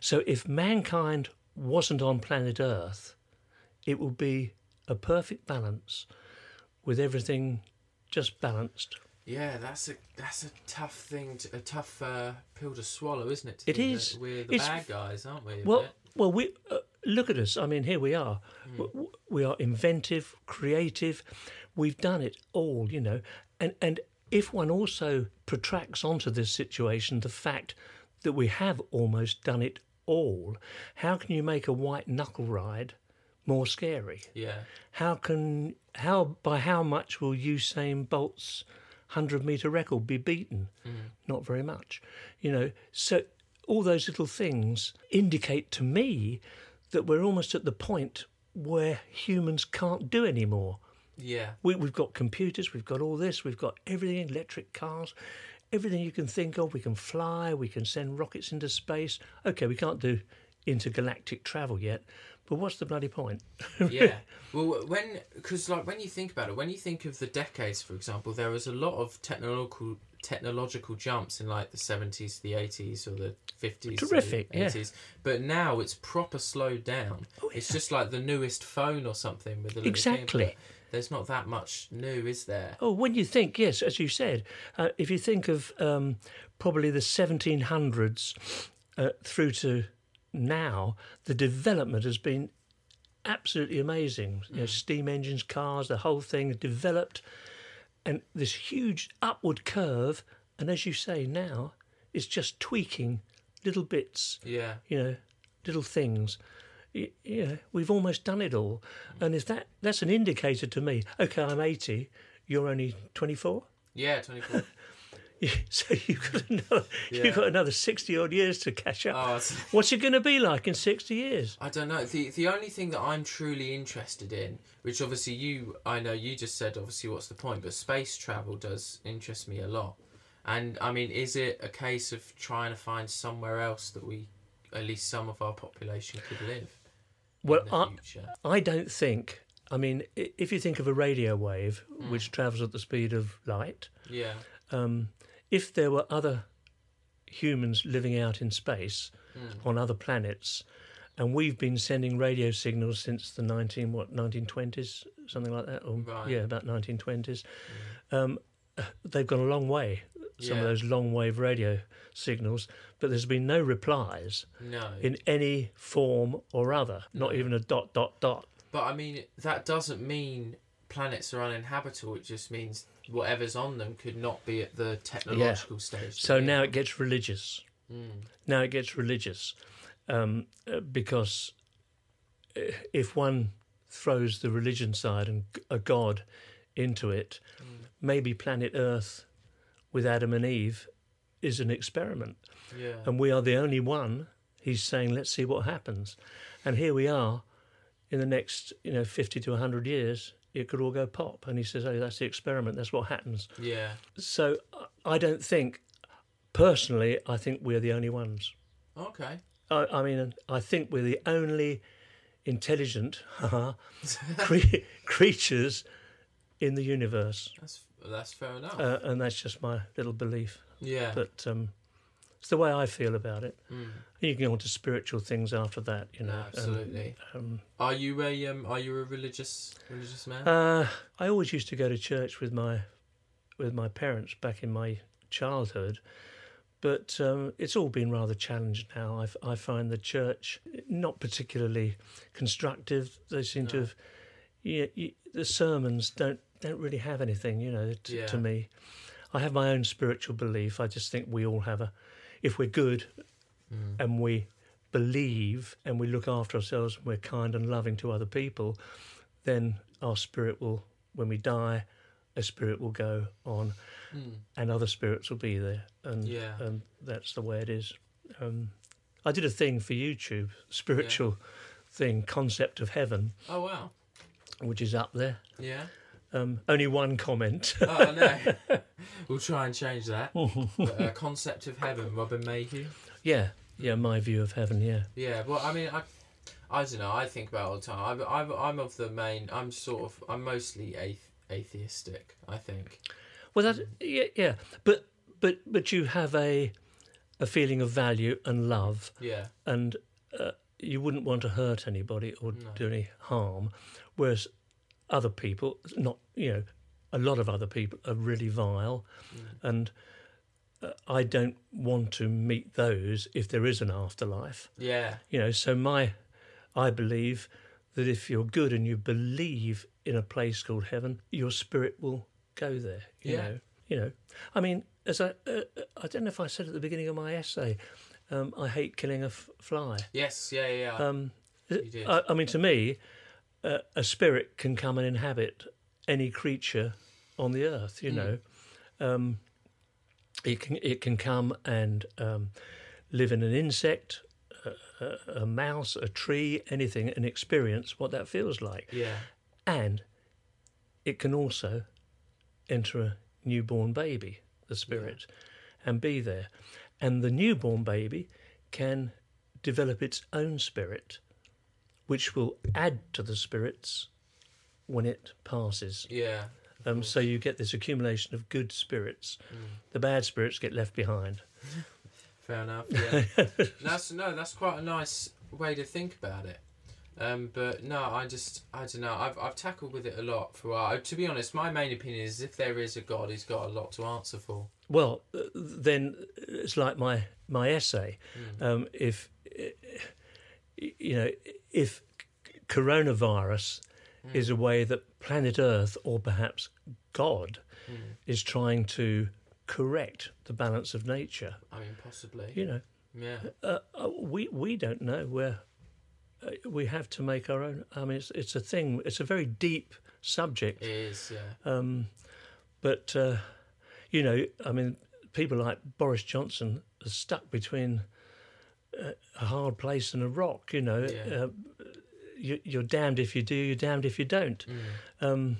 Speaker 2: So if mankind wasn't on planet Earth, it would be a perfect balance with everything just balanced.
Speaker 1: Yeah, that's a that's a tough thing, to, a tough uh, pill to swallow, isn't it? to
Speaker 2: It is.
Speaker 1: We're the
Speaker 2: It's-
Speaker 1: bad guys, aren't we?
Speaker 2: Well, well, we uh, look at us. I mean, here we are.
Speaker 1: Hmm.
Speaker 2: W- We are inventive, creative. We've done it all, you know. And and if one also protracts onto this situation the fact that we have almost done it all, how can you make a white knuckle ride more scary?
Speaker 1: yeah,
Speaker 2: How can how by how much will Usain Bolt's hundred meter record be beaten? Hmm. Not very much, you know. So all those little things indicate to me that we're almost at the point where humans can't do anymore.
Speaker 1: yeah,
Speaker 2: We, we've got computers, we've got all this, we've got everything, electric cars, everything you can think of. We can fly, we can send rockets into space. Okay, we can't do intergalactic travel yet, but what's the bloody point? [laughs]
Speaker 1: yeah. Well, when because like when you think about it, when you think of the decades, for example, there was a lot of technological technological jumps in like the seventies, the eighties, or the fifties,
Speaker 2: Terrific, yeah.
Speaker 1: But now it's proper slowed down. Oh. It's just like the newest phone or something with a little thing,
Speaker 2: Exactly.
Speaker 1: but There's not that much new, is there?
Speaker 2: Oh, when you think, yes, as you said, uh, if you think of um, probably the 1700s uh, through to now, the development has been absolutely amazing. You know, mm. steam engines, cars, the whole thing developed, and this huge upward curve. And as you say, now it's just tweaking little bits
Speaker 1: Yeah.
Speaker 2: you know, little things. Y- You know, we've almost done it all, mm. and if that that's an indicator to me. Okay, I'm 80. You're only 24.
Speaker 1: Yeah, 24. [laughs]
Speaker 2: So you've got another,
Speaker 1: Yeah.
Speaker 2: you've got another 60 odd years to catch up.
Speaker 1: Oh, [laughs]
Speaker 2: What's it going to be like in 60 years?
Speaker 1: I don't know. The the only thing that I'm truly interested in, which obviously you, I know you just said, obviously, what's the point? But space travel does interest me a lot. And I mean, is it a case of trying to find somewhere else that we, at least some of our population, could live
Speaker 2: Well,
Speaker 1: in the
Speaker 2: I? I don't think. I mean, if you think of a radio wave
Speaker 1: Hmm.
Speaker 2: which travels at the speed of light,
Speaker 1: Yeah,
Speaker 2: um, if there were other humans living out in space
Speaker 1: Hmm.
Speaker 2: on other planets, and we've been sending radio signals since the nineteen what nineteen twenties something like that, or
Speaker 1: Right.
Speaker 2: yeah, about nineteen twenties. Um, they've gone a long way. Some
Speaker 1: Yeah.
Speaker 2: of those long wave radio signals, but there's been no replies
Speaker 1: no.
Speaker 2: in any form or other. Not even a dot dot dot.
Speaker 1: But I mean, that doesn't mean planets are uninhabitable. It just means whatever's on them could not be at the technological stage. that
Speaker 2: So now it gets religious.
Speaker 1: Hmm.
Speaker 2: Now it gets religious um, uh, because uh, if one throws the religion side and a god into it,
Speaker 1: Hmm.
Speaker 2: maybe planet Earth with Adam and Eve is an experiment.
Speaker 1: yeah,
Speaker 2: And we are the only one. He's saying, let's see what happens. And here we are in the next, you know, 50 to 100 years, it could all go pop. And he says, oh, that's the experiment. That's what happens.
Speaker 1: yeah.
Speaker 2: So I don't think, personally, I think we're the only ones.
Speaker 1: Okay.
Speaker 2: I, I mean, I think we're the only intelligent [laughs] cre- creatures in the universe.
Speaker 1: That's that's fair enough.
Speaker 2: Uh, and that's just my little belief.
Speaker 1: yeah.
Speaker 2: But um, it's the way I feel about it. You can go on to spiritual things after that, you know.
Speaker 1: No,
Speaker 2: and,
Speaker 1: absolutely.
Speaker 2: um,
Speaker 1: are you a um? Are you a religious religious man?
Speaker 2: Uh, I always used to go to church with my with my parents back in my childhood, but um, it's all been rather challenged now. I find the church not particularly constructive. They seem to have, yeah, you, the sermons don't don't really have anything, you know, t-
Speaker 1: Yeah.
Speaker 2: to me. I have my own spiritual belief. I just think we all have a, if we're good, and we believe and we look after ourselves and we're kind and loving to other people, then our spirit will, when we die, a spirit will go on, and other spirits will be there, and
Speaker 1: Yeah.
Speaker 2: and that's the way it is. Um, I did a thing for YouTube, spiritual thing, Concept of Heaven,
Speaker 1: Oh wow.
Speaker 2: which is up there.
Speaker 1: Yeah.
Speaker 2: Um, only one comment. [laughs]
Speaker 1: Oh no. [laughs] we'll try and change that. but, uh, concept of heaven, Robin Mayhew.
Speaker 2: yeah, yeah, my view of heaven. Yeah,
Speaker 1: Yeah. Well, I mean, I, I don't know. I think about it all the time. I'm, I'm, I'm of the main. I'm sort of. I'm mostly athe- atheistic. I think.
Speaker 2: well, that yeah, yeah, but but but you have a a feeling of value and love,
Speaker 1: Yeah.
Speaker 2: and uh, you wouldn't want to hurt anybody or do any harm, whereas other people, not you know, a lot of other people are really vile, and uh, I don't want to meet those if there is an afterlife.
Speaker 1: Yeah.
Speaker 2: You know, so my, I believe that if you're good and you believe in a place called heaven, your spirit will go there. You
Speaker 1: Yeah.
Speaker 2: know, you know. I mean, as I, uh, I don't know if I said at the beginning of my essay, um, I hate killing a f- fly.
Speaker 1: Yes. Yeah. Yeah.
Speaker 2: Um. I, I mean, to me, uh, a spirit can come and inhabit any creature on the earth. You know, um, it can it can come and um, live in an insect, a, a, a mouse, a tree, anything, and experience what that feels like.
Speaker 1: yeah.
Speaker 2: And it can also enter a newborn baby, the spirit, and be there. And the newborn baby can develop its own spirit, which will add to the spirits when it passes.
Speaker 1: Yeah.
Speaker 2: Um, so you get this accumulation of good spirits. The bad spirits get left behind. [laughs]
Speaker 1: Fair enough. Yeah. [laughs] that's no. That's quite a nice way to think about it. Um, but no, I just I don't know. I've I've tackled with it a lot for a while. To be honest, my main opinion is if there is a God, he's got a lot to answer for.
Speaker 2: Well, uh, then it's like my my essay. Um, if you know, if coronavirus is a way that planet Earth, or perhaps God, is trying to correct the balance of nature,
Speaker 1: I mean, possibly.
Speaker 2: you know,
Speaker 1: Yeah.
Speaker 2: uh, uh, we we don't know where. Uh, we have to make our own. I mean, it's it's a thing. It's a very deep subject.
Speaker 1: It is. Yeah.
Speaker 2: Um, but uh, you know, I mean, people like Boris Johnson are stuck between a hard place and a rock. You know,
Speaker 1: Yeah.
Speaker 2: uh, you, you're damned if you do, you're damned if you don't.
Speaker 1: Mm.
Speaker 2: Um,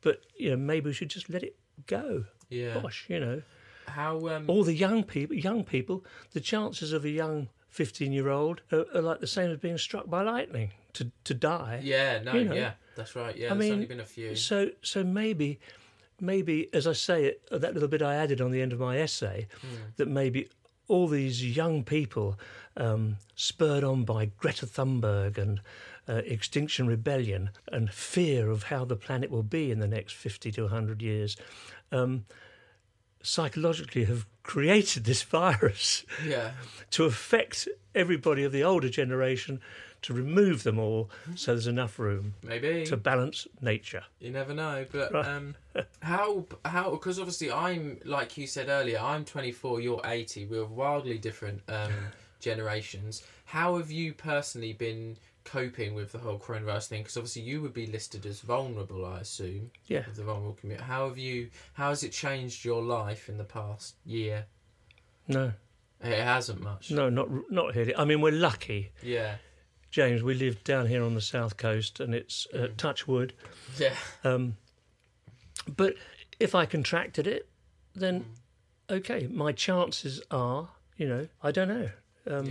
Speaker 2: but you know, maybe we should just let it go.
Speaker 1: Yeah.
Speaker 2: Gosh, you know,
Speaker 1: How um.
Speaker 2: all the young people, young people, the chances of a young fifteen-year-old are, are like the same as being struck by lightning to to die.
Speaker 1: yeah. No.
Speaker 2: you know.
Speaker 1: yeah. That's right. Yeah.
Speaker 2: I
Speaker 1: there's
Speaker 2: mean,
Speaker 1: only been a few.
Speaker 2: So, so maybe, maybe as I say it, that little bit I added on the end of my essay, that maybe all these young people, um, spurred on by Greta Thunberg and uh, Extinction Rebellion and fear of how the planet will be in the next fifty to hundred years, um, psychologically have created this [laughs] virus
Speaker 1: Yeah.
Speaker 2: to affect everybody of the older generation, to remove them all, so there's enough room
Speaker 1: Maybe.
Speaker 2: to balance nature.
Speaker 1: You never know, but um, how how because obviously I'm like you said earlier, I'm 24, you're 80. We're wildly different um, [laughs] generations. How have you personally been coping with the whole coronavirus thing? Because obviously you would be listed as vulnerable, I assume.
Speaker 2: Yeah.
Speaker 1: Of the vulnerable community. How have you? How has it changed your life in the past year?
Speaker 2: No,
Speaker 1: It hasn't much.
Speaker 2: no, not not really. I mean, we're lucky,
Speaker 1: Yeah.
Speaker 2: James. We live down here on the south coast, and it's uh, touch wood.
Speaker 1: Yeah.
Speaker 2: Um, but if I contracted it, then okay, my chances are, you know, I don't know. Um,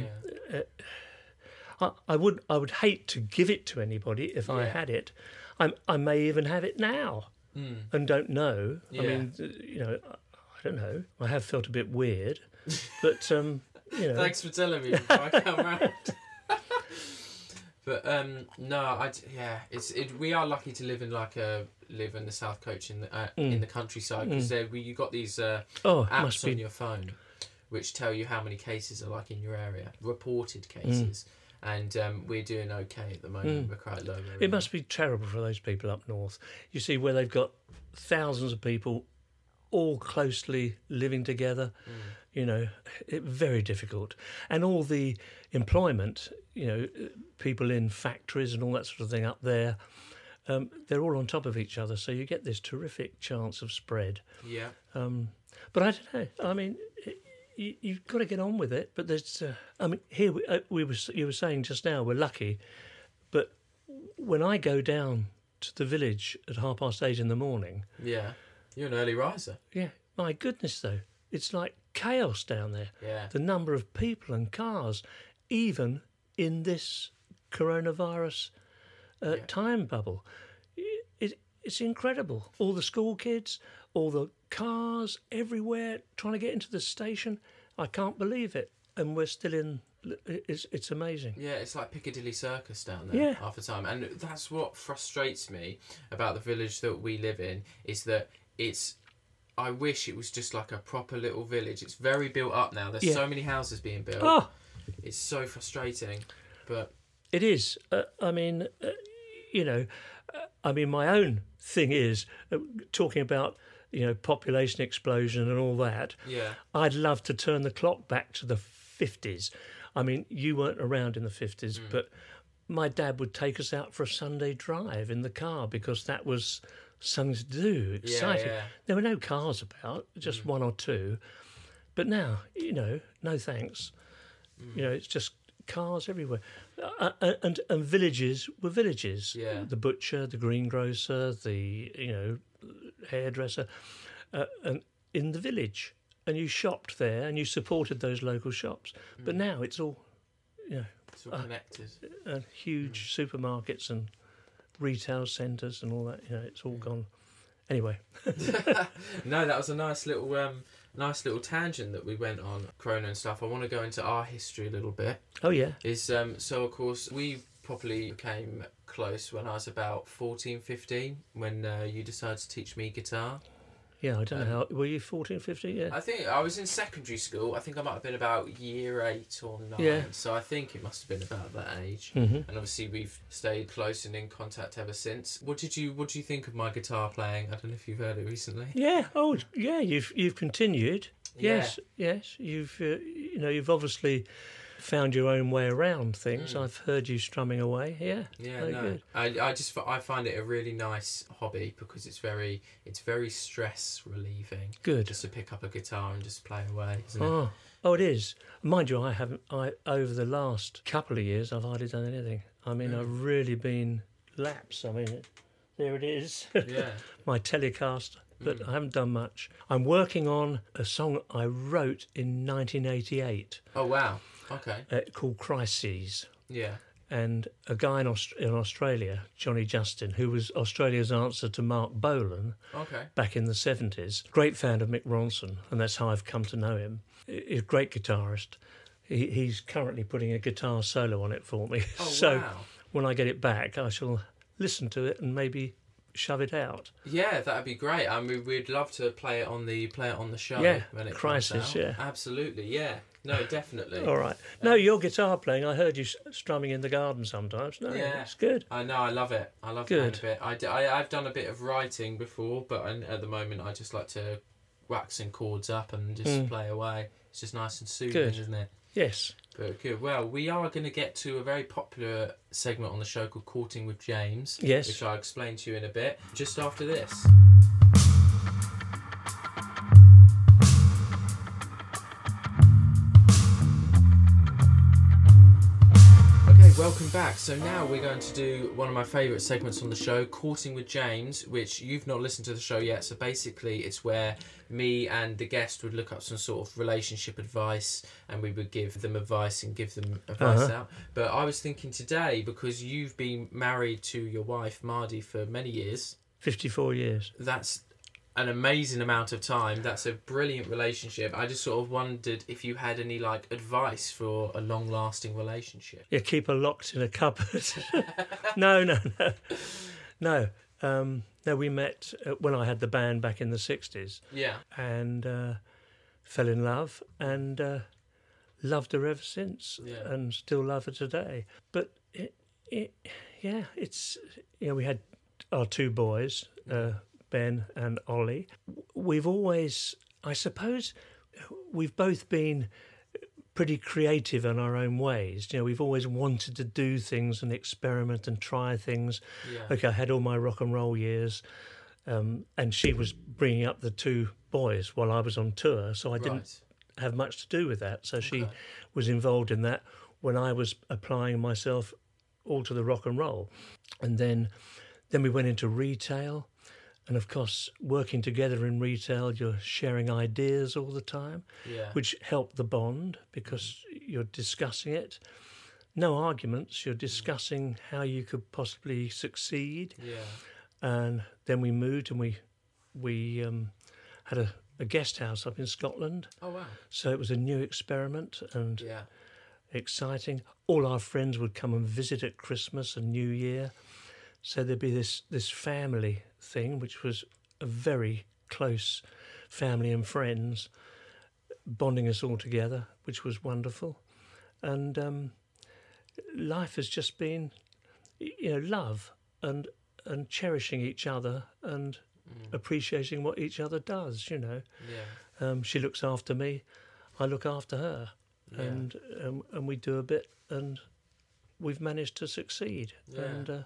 Speaker 1: yeah.
Speaker 2: I, I would I would hate to give it to anybody if I had it. I I may even have it now and don't know. I mean, you know, I, don't know. I have felt a bit weird, but um, you know,
Speaker 1: Thanks for telling me [laughs] before I come round. but um, no, I yeah, it's it. We are lucky to live in like a live in the South Coast in the uh, in the countryside because we you got these uh,
Speaker 2: oh,
Speaker 1: apps on your phone which tell you how many cases are like in your area, reported cases. And um, we're doing okay at the moment. We're quite low.
Speaker 2: It must be terrible for those people up north. You see, where they've got thousands of people all closely living together, you know, it, very difficult. And all the employment, you know, people in factories and all that sort of thing up there, um, they're all on top of each other. So you get this terrific chance of spread.
Speaker 1: Yeah.
Speaker 2: Um, but I don't know. I mean, it, you, you've got to get on with it. But there's, uh, I mean, here we, uh, we were, you were saying just now, we're lucky, but when I go down to the village at half past eight in the morning,
Speaker 1: Yeah. You're an early riser.
Speaker 2: yeah, my goodness, though, it's like chaos down there.
Speaker 1: Yeah.
Speaker 2: The number of people and cars, even in this coronavirus uh, time bubble, it's incredible. All the school kids, all the cars everywhere trying to get into the station. I can't believe it. And we're still in. It's, it's amazing.
Speaker 1: Yeah, it's like Piccadilly Circus down there
Speaker 2: Yeah.
Speaker 1: half the time, and that's what frustrates me about the village that we live in is that it's. I wish it was just like a proper little village. It's very built up now. There's
Speaker 2: Yeah.
Speaker 1: so many houses being built.
Speaker 2: Oh,
Speaker 1: It's so frustrating, but
Speaker 2: It is. Uh, I mean, uh, you know, uh, I mean, my own thing is uh, talking about you know population explosion and all that.
Speaker 1: yeah,
Speaker 2: I'd love to turn the clock back to the fifties. I mean, you weren't around in the fifties, mm. but my dad would take us out for a Sunday drive in the car because that was something to do, exciting.
Speaker 1: yeah.
Speaker 2: There were no cars about, just mm. one or two. But now, you know, no thanks. Mm. You know, it's just cars everywhere, uh, uh, and and villages were villages.
Speaker 1: Yeah.
Speaker 2: The butcher, the greengrocer, the you know, hairdresser, uh, and in the village, and you shopped there and you supported those local shops. But now it's all, you know,
Speaker 1: it's all connected.
Speaker 2: uh, huge supermarkets and retail centres and all that. You know, it's all gone. Anyway, [laughs]
Speaker 1: No, that was a nice little, um, nice little tangent that we went on, Corona and stuff. I want to go into our history a little bit.
Speaker 2: oh yeah,
Speaker 1: Is um, so of course we probably came close when I was about 14, 15, when uh, you decided to teach me guitar.
Speaker 2: Yeah. I don't know how. Were you 14, 15? Yeah.
Speaker 1: I think I was in secondary school. I think I might have been about year eight or nine.
Speaker 2: Yeah.
Speaker 1: So I think it must have been about that age.
Speaker 2: Mhm.
Speaker 1: And obviously we've stayed close and in contact ever since. What did you What do you think of my guitar playing? I don't know if you've heard it recently.
Speaker 2: Yeah. Oh, yeah. You've you've continued.
Speaker 1: Yeah.
Speaker 2: Yes. Yes. You've uh, you know you've obviously found your own way around things. I've heard you strumming away. Yeah.
Speaker 1: Mm. Yeah, no.
Speaker 2: good.
Speaker 1: I, I just I find it a really nice hobby because it's very it's very stress relieving.
Speaker 2: Good.
Speaker 1: Just to pick up a guitar and just play away, isn't it?
Speaker 2: Oh. Oh, it is. Mind you, I haven't. I over the last couple of years, I've hardly done anything. I mean, I've really been lapsed. I mean, there it is. [laughs]
Speaker 1: Yeah.
Speaker 2: my telecast, but
Speaker 1: Mm.
Speaker 2: I haven't done much. I'm working on a song I wrote in 1988
Speaker 1: Oh wow. Okay.
Speaker 2: uh, called Crises.
Speaker 1: Yeah.
Speaker 2: And a guy in, Aust- in Australia, Johnny Justin, who was Australia's answer to Marc Bolan
Speaker 1: Okay.
Speaker 2: back in the 70s, great fan of Mick Ronson, and that's how I've come to know him. He's a great guitarist. He, he's currently putting a guitar solo on it for me.
Speaker 1: Oh [laughs]
Speaker 2: so
Speaker 1: wow.
Speaker 2: when I get it back, I shall listen to it and maybe shove it out.
Speaker 1: Yeah, that'd be great. I mean, we'd love to play it on the play it on the show.
Speaker 2: Yeah,
Speaker 1: when it
Speaker 2: Crisis, yeah.
Speaker 1: absolutely. Yeah, no, definitely.
Speaker 2: All right. Um, no, your guitar playing. I heard you strumming in the garden sometimes. No,
Speaker 1: Yeah.
Speaker 2: it's good.
Speaker 1: I know, I love it. I love
Speaker 2: Good.
Speaker 1: playing a bit. I, d- I, have done a bit of writing before, but I, at the moment I just like to wax some chords up and just hmm. play away. It's just nice and soothing.
Speaker 2: Good.
Speaker 1: isn't it?
Speaker 2: Yes.
Speaker 1: But good. Well, we are going to get to a very popular segment on the show called Courting with James.
Speaker 2: Yes.
Speaker 1: Which I'll explain to you in a bit, just after this. Welcome back. So now we're going to do one of my favourite segments on the show, Courting with James, which you've not listened to the show yet. So basically, it's where me and the guest would look up some sort of relationship advice and we would give them advice and give them advice
Speaker 2: Uh-huh.
Speaker 1: out. But I was thinking today, because you've been married to your wife, Mardi, for many years,
Speaker 2: 54 years.
Speaker 1: that's an amazing amount of time. That's a brilliant relationship. I just sort of wondered if you had any like advice for a long lasting relationship.
Speaker 2: You keep her locked in a cupboard. [laughs] no, no, no. No. Um, no, we met uh, when I had the band back in the 60s
Speaker 1: Yeah.
Speaker 2: and uh, fell in love and uh, loved her ever since
Speaker 1: Yeah.
Speaker 2: and still love her today. But, it, it, yeah, it's, you know, we had our two boys, uh, Ben and Ollie. We've always, I suppose, we've both been pretty creative in our own ways. You know, we've always wanted to do things and experiment and try things.
Speaker 1: Yeah.
Speaker 2: Okay, I had all my rock and roll years, um, and she was bringing up the two boys while I was on tour, so I didn't have much to do with that. So she
Speaker 1: Okay.
Speaker 2: was involved in that when I was applying myself all to the rock and roll, and then then we went into retail, and of course, working together in retail, you're sharing ideas all the time,
Speaker 1: Yeah.
Speaker 2: which help the bond because you're discussing it. No arguments. You're discussing how you could possibly succeed
Speaker 1: Yeah.
Speaker 2: and then we moved and we we um, had a, a guest house up in Scotland.
Speaker 1: Oh wow.
Speaker 2: So it was a new experiment and
Speaker 1: Yeah.
Speaker 2: exciting. All our friends would come and visit at Christmas and New Year. So there'd be this this family thing, which was a very close family and friends, bonding us all together, which was wonderful. And um, life has just been, you know, love and and cherishing each other and appreciating what each other does. You know,
Speaker 1: Yeah.
Speaker 2: um, she looks after me, I look after her,
Speaker 1: Yeah.
Speaker 2: and um, and we do a bit, and we've managed to succeed,
Speaker 1: Yeah.
Speaker 2: and uh,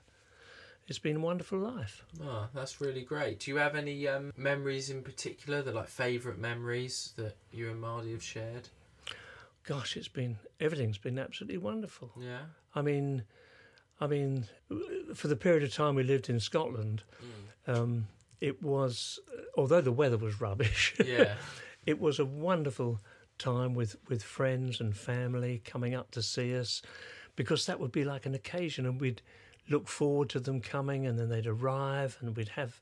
Speaker 2: it's been a wonderful life.
Speaker 1: Oh, that's really great. Do you have any um, memories in particular, the like favourite memories that you and Mardy have shared?
Speaker 2: Gosh, it's been everything's been absolutely wonderful.
Speaker 1: Yeah.
Speaker 2: I mean, I mean, for the period of time we lived in Scotland,
Speaker 1: Mm.
Speaker 2: um, it was although the weather was rubbish. [laughs]
Speaker 1: Yeah.
Speaker 2: it was a wonderful time with, with friends and family coming up to see us because that would be like an occasion and we'd look forward to them coming and then they'd arrive and we'd have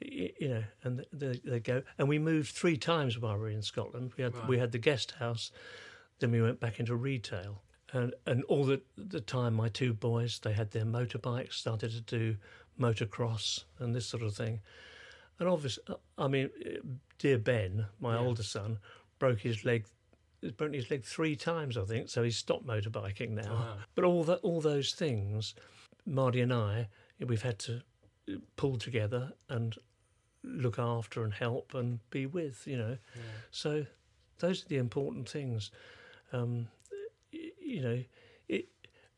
Speaker 2: you know and they they go and we moved three times while we were in Scotland we had we had the guest house then we went back into retail and and all the the time my two boys they had their motorbikes started to do motocross and this sort of thing and obviously, I mean, dear Ben, my older son, broke his leg. He's broken his leg three times, I think. So he's stopped motorbiking now. But all that, all those things, Marty and I, we've had to pull together and look after and help and be with. You know, so those are the important things. Um, you know, it,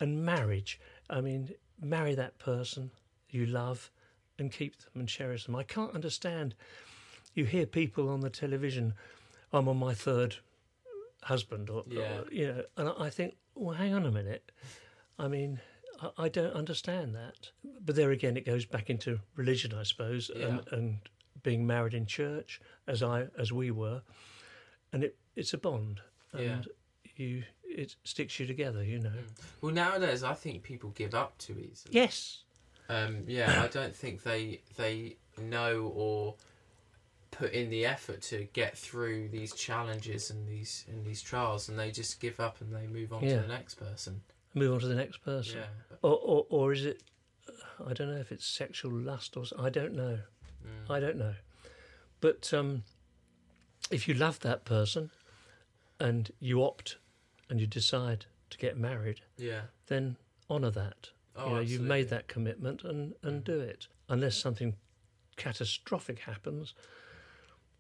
Speaker 2: and marriage. I mean, marry that person you love and keep them and cherish them. I can't understand. You hear people on the television, I'm on my third husband, or,
Speaker 1: Yeah.
Speaker 2: or, you know, and I think, well, hang on a minute. I mean, I, don't understand that. But there again, it goes back into religion, I suppose, and, and being married in church, as I as we were, and it it's a bond, and
Speaker 1: Yeah.
Speaker 2: you it sticks you together, you know.
Speaker 1: Well, nowadays I think people give up too easily.
Speaker 2: Yes.
Speaker 1: Um, yeah, I don't think they they know or put in the effort to get through these challenges and these and these trials, and they just give up and they move on
Speaker 2: Yeah.
Speaker 1: to the next person.
Speaker 2: Move on to the next person.
Speaker 1: Yeah.
Speaker 2: or, or or is it? I don't know if it's sexual lust or I don't know. I don't know. But um, if you love that person and you opt and you decide to get married,
Speaker 1: Yeah.
Speaker 2: then honour that.
Speaker 1: Oh,
Speaker 2: you know, you've made that commitment and, and do it. Unless something catastrophic happens.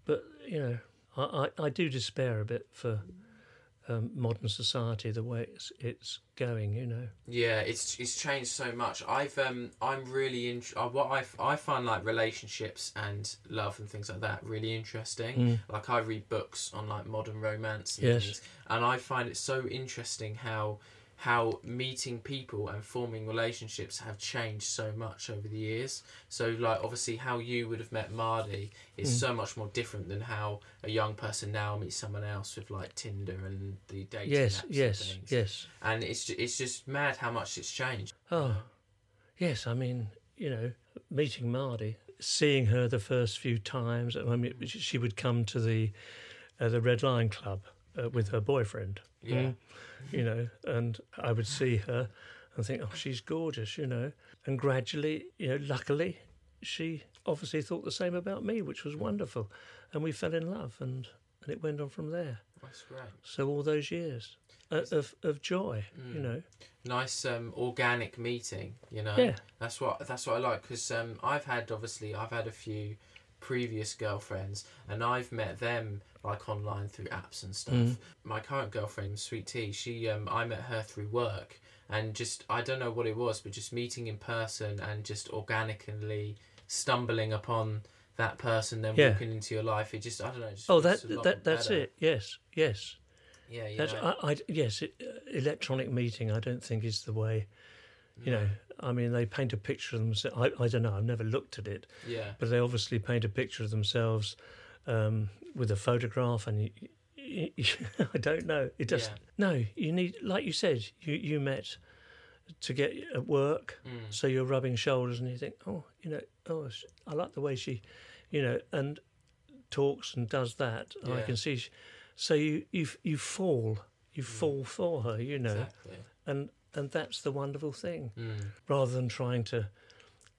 Speaker 2: But, you know, I, I, I do despair a bit for um, modern society, the way it's, it's going, you know.
Speaker 1: Yeah, it's it's changed so much. I've um I'm really in uh, what i find like relationships and love and things like that really interesting. Like I read books on like modern romance and
Speaker 2: Mm. Yes.
Speaker 1: things, and I find it so interesting how how meeting people and forming relationships have changed so much over the years. So like obviously how you would have met Mardy is
Speaker 2: Mm.
Speaker 1: so much more different than how a young person now meets someone else with like Tinder and the dating
Speaker 2: Yes,
Speaker 1: apps and
Speaker 2: yes, yes.
Speaker 1: and it's it's just mad how much it's changed.
Speaker 2: Oh, yes. I mean, you know, meeting Mardy, seeing her the first few times. I mean, she- she would come to the uh, the Red Lion Club uh, with her boyfriend.
Speaker 1: Yeah.
Speaker 2: Mm, you know, and I would see her and think, oh, she's gorgeous, you know. And gradually, you know, luckily, she obviously thought the same about me, which was wonderful, and we fell in love, and and it went on from there.
Speaker 1: That's great.
Speaker 2: So all those years of of joy, you know.
Speaker 1: Nice um, organic meeting, you know.
Speaker 2: Yeah.
Speaker 1: That's what that's what I like because um, I've had obviously I've had a few previous girlfriends and I've met them like online through apps and stuff.
Speaker 2: Mm.
Speaker 1: My current girlfriend, Sweet Tea, she um, I met her through work and just I don't know what it was, but just meeting in person and just organically stumbling upon that person, then
Speaker 2: Yeah.
Speaker 1: walking into your life. It just I don't know. Just
Speaker 2: Oh, that that that's
Speaker 1: better.
Speaker 2: it. Yes, yes.
Speaker 1: Yeah, you
Speaker 2: That's. I, I yes. It, uh, electronic meeting. I don't think is the way You know, I mean, they paint a picture of themselves. I, I don't know. I've never looked at it,
Speaker 1: Yeah.
Speaker 2: but they obviously paint a picture of themselves um, with a photograph, and you, you, [laughs] I don't know. It does.
Speaker 1: Yeah.
Speaker 2: No, you need, like you said, you you met to get at work,
Speaker 1: Mm.
Speaker 2: so you're rubbing shoulders, and you think, oh, you know, oh, I like the way she, you know, and talks and does that. and I can see. She, so you you you fall, you fall for her, you know,
Speaker 1: Mm. Exactly.
Speaker 2: and and that's the wonderful thing,
Speaker 1: Mm.
Speaker 2: rather than trying to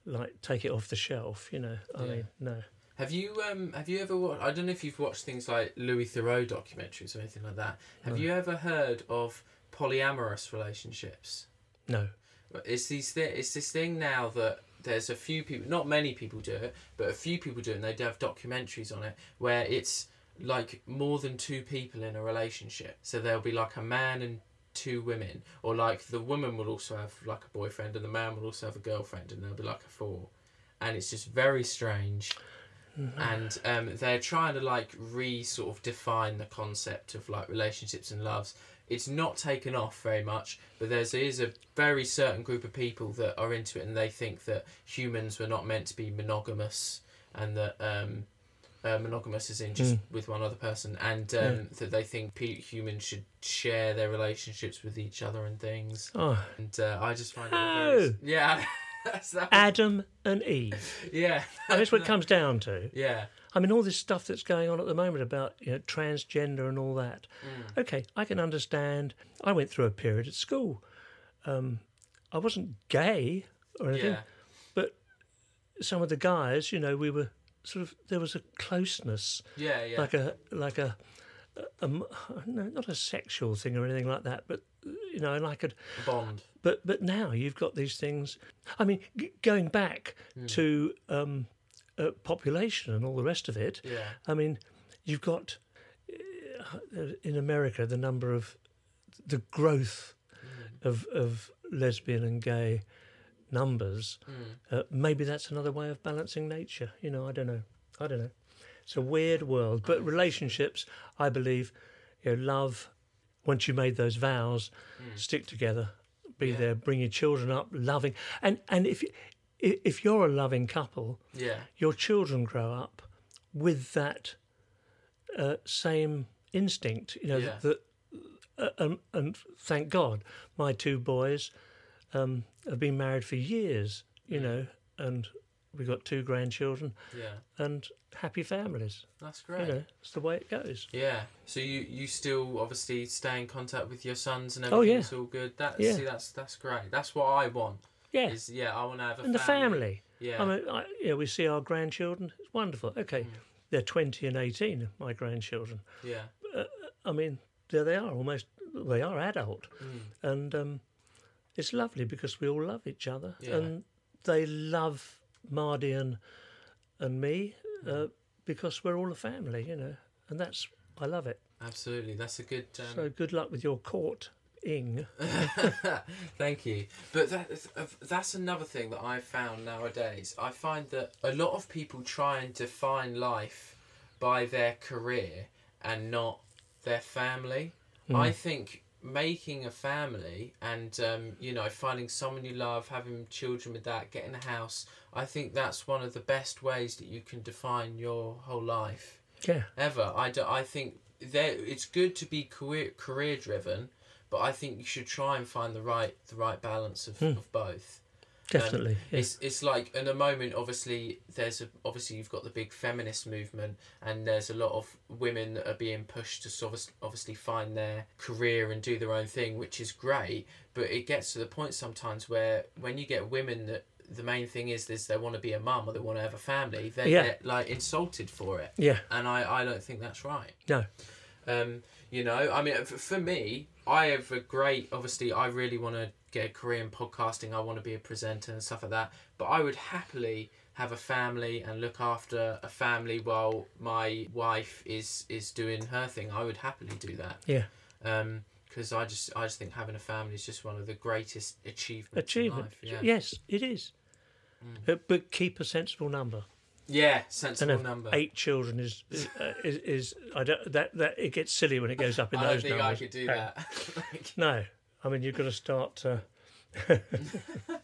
Speaker 2: like take it off the shelf, you know. I
Speaker 1: Yeah.
Speaker 2: mean, no.
Speaker 1: Have you um have you ever watched? I don't know if you've watched things like Louis Theroux documentaries or anything like that. Have you ever heard of polyamorous relationships?
Speaker 2: No.
Speaker 1: It's these thi- it's this thing now that there's a few people, not many people do it, but a few people do it, and they have documentaries on it where it's like more than two people in a relationship. So there'll be like a man and two women, or like the woman will also have like a boyfriend, and the man will also have a girlfriend, and there'll be like a four, and it's just very strange. And um, they're trying to like re sort of define the concept of like relationships and loves. It's not taken off very much, but there's there is a very certain group of people that are into it, and they think that humans were not meant to be monogamous, and that um, uh, monogamous is in just with one other person, and um, that they think pe- humans should share their relationships with each other and things.
Speaker 2: Oh,
Speaker 1: And uh, I just find it
Speaker 2: No.
Speaker 1: very yeah. [laughs]
Speaker 2: Adam and Eve.
Speaker 1: yeah,
Speaker 2: And that's what it comes down to.
Speaker 1: yeah,
Speaker 2: I mean, all this stuff that's going on at the moment about you know transgender and all that.
Speaker 1: Mm.
Speaker 2: Okay, I can understand. I went through a period at school. Um, I wasn't gay or anything,
Speaker 1: yeah,
Speaker 2: but some of the guys, you know, we were sort of there was a closeness,
Speaker 1: yeah, yeah.
Speaker 2: like a like a, a, a not a sexual thing or anything like that, but you know, and I could.
Speaker 1: Bond.
Speaker 2: But but now you've got these things. I mean, g- going back
Speaker 1: Hmm.
Speaker 2: to um, uh, population and all the rest of it.
Speaker 1: Yeah.
Speaker 2: I mean, you've got uh, in America the number of the growth
Speaker 1: Hmm.
Speaker 2: of of lesbian and gay numbers.
Speaker 1: Hmm.
Speaker 2: Uh, maybe that's another way of balancing nature. You know, I don't know. I don't know. It's a weird world, but relationships, I believe, you know, love. Once you made those vows, stick together, be.
Speaker 1: Yeah.
Speaker 2: there, bring your children up, loving, and and if if you're a loving couple,
Speaker 1: Yeah.
Speaker 2: your children grow up with that uh, same instinct. You know
Speaker 1: Yeah.
Speaker 2: that, uh, and, and thank God, my two boys um, have been married for years. You know, and we got two grandchildren
Speaker 1: Yeah.
Speaker 2: and happy families.
Speaker 1: That's
Speaker 2: You
Speaker 1: great.
Speaker 2: know, it's the way it goes.
Speaker 1: Yeah. So you you still obviously stay in contact with your sons and
Speaker 2: Oh,
Speaker 1: everything.
Speaker 2: yeah.
Speaker 1: It's all good. That
Speaker 2: Yeah.
Speaker 1: see that's that's great. That's what I want.
Speaker 2: Yeah,
Speaker 1: Is yeah, I want to have a
Speaker 2: and the family.
Speaker 1: Yeah.
Speaker 2: I mean, I, you know, we see our grandchildren. It's wonderful. Okay,
Speaker 1: Mm.
Speaker 2: they're twenty and eighteen. My grandchildren.
Speaker 1: yeah.
Speaker 2: I mean, there they are, almost they are adult,
Speaker 1: Mm.
Speaker 2: and um, it's lovely because we all love each other,
Speaker 1: Yeah.
Speaker 2: and they love Mardy and and me
Speaker 1: Mm.
Speaker 2: uh, because we're all a family, you know, and that's I love it.
Speaker 1: Absolutely. That's a good. Um,
Speaker 2: So good luck with your court, Ing. [laughs] [laughs]
Speaker 1: Thank you. But that, that's another thing that I've found nowadays. I find that a lot of people try and define life by their career and not their family. I think making a family and um, you know finding someone you love, having children with that, getting a house. I think that's one of the best ways that you can define your whole life
Speaker 2: Yeah,
Speaker 1: ever. I, do, I think there it's good to be career career driven, but I think you should try and find the right the right balance of, of both. Um,
Speaker 2: definitely. yeah.
Speaker 1: It's it's like in a moment. Obviously, there's a obviously you've got the big feminist movement, and there's a lot of women that are being pushed to sort of obviously find their career and do their own thing, which is great. But it gets to the point sometimes where when you get women that the main thing is this they want to be a mum or they want to have a family, they
Speaker 2: Yeah.
Speaker 1: get like insulted for it
Speaker 2: Yeah,
Speaker 1: and I, I don't think that's right.
Speaker 2: no,
Speaker 1: Um, you know, I mean, for me, I have a great. Obviously, I really want to get a career in podcasting. I want to be a presenter and stuff like that. But I would happily have a family and look after a family while my wife is is doing her thing. I would happily do that.
Speaker 2: yeah.
Speaker 1: Um, because I just I just think having a family is just one of the greatest achievements.
Speaker 2: Achievement.
Speaker 1: In life. Yeah.
Speaker 2: Yes, it is. Uh, but keep a sensible number.
Speaker 1: Yeah, sensible number.
Speaker 2: eight children is is, is is I don't that that it gets silly when it goes up in
Speaker 1: I don't
Speaker 2: those
Speaker 1: think
Speaker 2: numbers.
Speaker 1: I could do
Speaker 2: Uh,
Speaker 1: that. [laughs]
Speaker 2: No, I mean you've got to start uh, [laughs]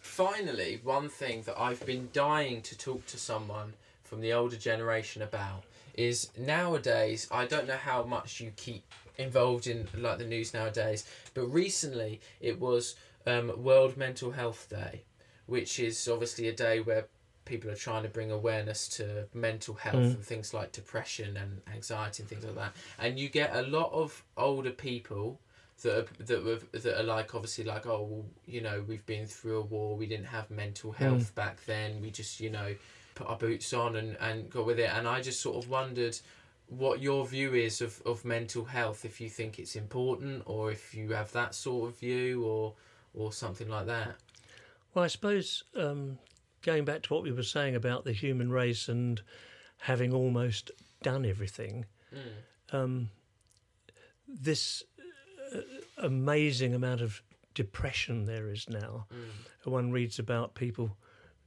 Speaker 1: Finally, one thing that I've been dying to talk to someone from the older generation about is nowadays. I don't know how much you keep involved in like the news nowadays, but recently it was um, World Mental Health Day, which is obviously a day where people are trying to bring awareness to mental health and things like depression and anxiety and things like that. And you get a lot of older people that are, that were, that are like obviously like oh well, you know we've been through a war we didn't have mental health back then we just you know put our boots on and and go with it. And I just sort of wondered what your view is of, of mental health if you think it's important or if you have that sort of view or or something like that.
Speaker 2: Well, I suppose um, going back to what we were saying about the human race and having almost done everything, um, this amazing amount of depression there is now. Mm. One reads about people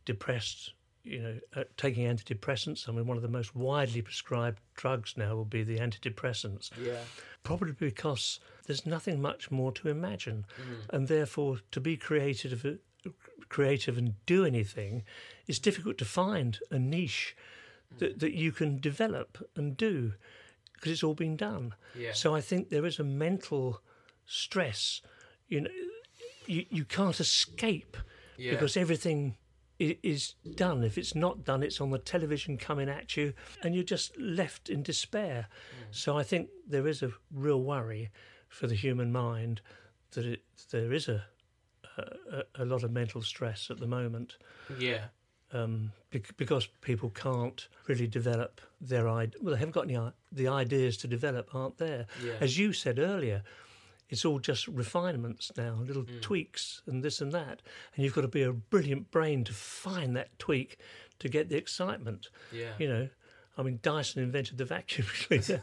Speaker 2: depressed, you know, uh, taking antidepressants. I mean, one of the most widely prescribed drugs now will be the antidepressants
Speaker 1: yeah
Speaker 2: probably because there's nothing much more to imagine, mm. and therefore to be creative, uh, creative and do anything, it's difficult to find a niche mm. that, that you can develop and do because it's all been done.
Speaker 1: Yeah.
Speaker 2: So I think there is a mental stress. You know, you you can't escape
Speaker 1: Yeah.
Speaker 2: because everything is done. If it's not done, it's on the television coming at you, and you're just left in despair. So I think there is a real worry for the human mind that it, there is a, a a lot of mental stress at the moment
Speaker 1: yeah
Speaker 2: um, because people can't really develop their idea. Well, they haven't got any i- the ideas to develop, aren't there?
Speaker 1: Yeah.
Speaker 2: As you said earlier, it's all just refinements now, little hmm. tweaks and this and that, and you've got to be a brilliant brain to find that tweak to get the excitement.
Speaker 1: Yeah.
Speaker 2: You know. I mean, Dyson invented the vacuum [laughs] cleaner,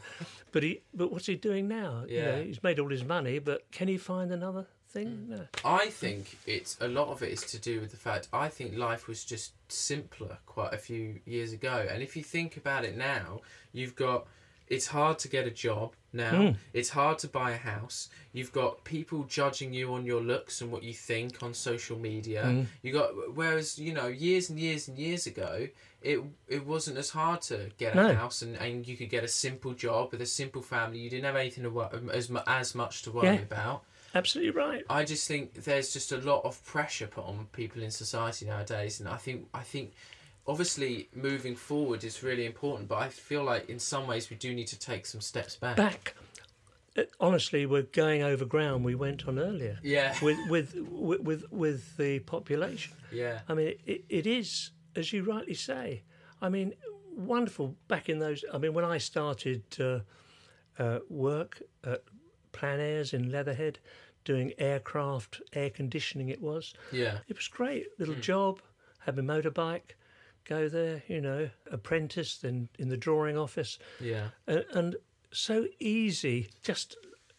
Speaker 2: but he, but what's he doing now? You know,
Speaker 1: Yeah.
Speaker 2: he's made all his money, but can he find another thing? Hmm. No.
Speaker 1: I think it's a lot of it is to do with the fact I think life was just simpler quite a few years ago. And if you think about it now, you've got it's hard to get a job now. Hmm. It's hard to buy a house. You've got people judging you on your looks and what you think on social media. Hmm. You got whereas you know years and years and years ago, it it wasn't as hard to get a
Speaker 2: No.
Speaker 1: house and, and you could get a simple job with a simple family. You didn't have anything to wor- um, as as much to worry
Speaker 2: Yeah.
Speaker 1: about.
Speaker 2: Absolutely right.
Speaker 1: I just think there's just a lot of pressure put on people in society nowadays, and I think I think obviously moving forward is really important, but I feel like in some ways we do need to take some steps back.
Speaker 2: back. Uh, Honestly, we're going over ground we went on earlier.
Speaker 1: Yeah. [laughs]
Speaker 2: With with with with, with the population.
Speaker 1: Yeah.
Speaker 2: I mean, it, it is as you rightly say. I mean, wonderful back in those. I mean, when I started uh, uh, work at Plan Airs in Leatherhead, doing aircraft air conditioning, it was.
Speaker 1: Yeah.
Speaker 2: It was great. Little job, had my motorbike, go there, you know, apprentice, then in the drawing office
Speaker 1: Yeah.
Speaker 2: and, and so easy, just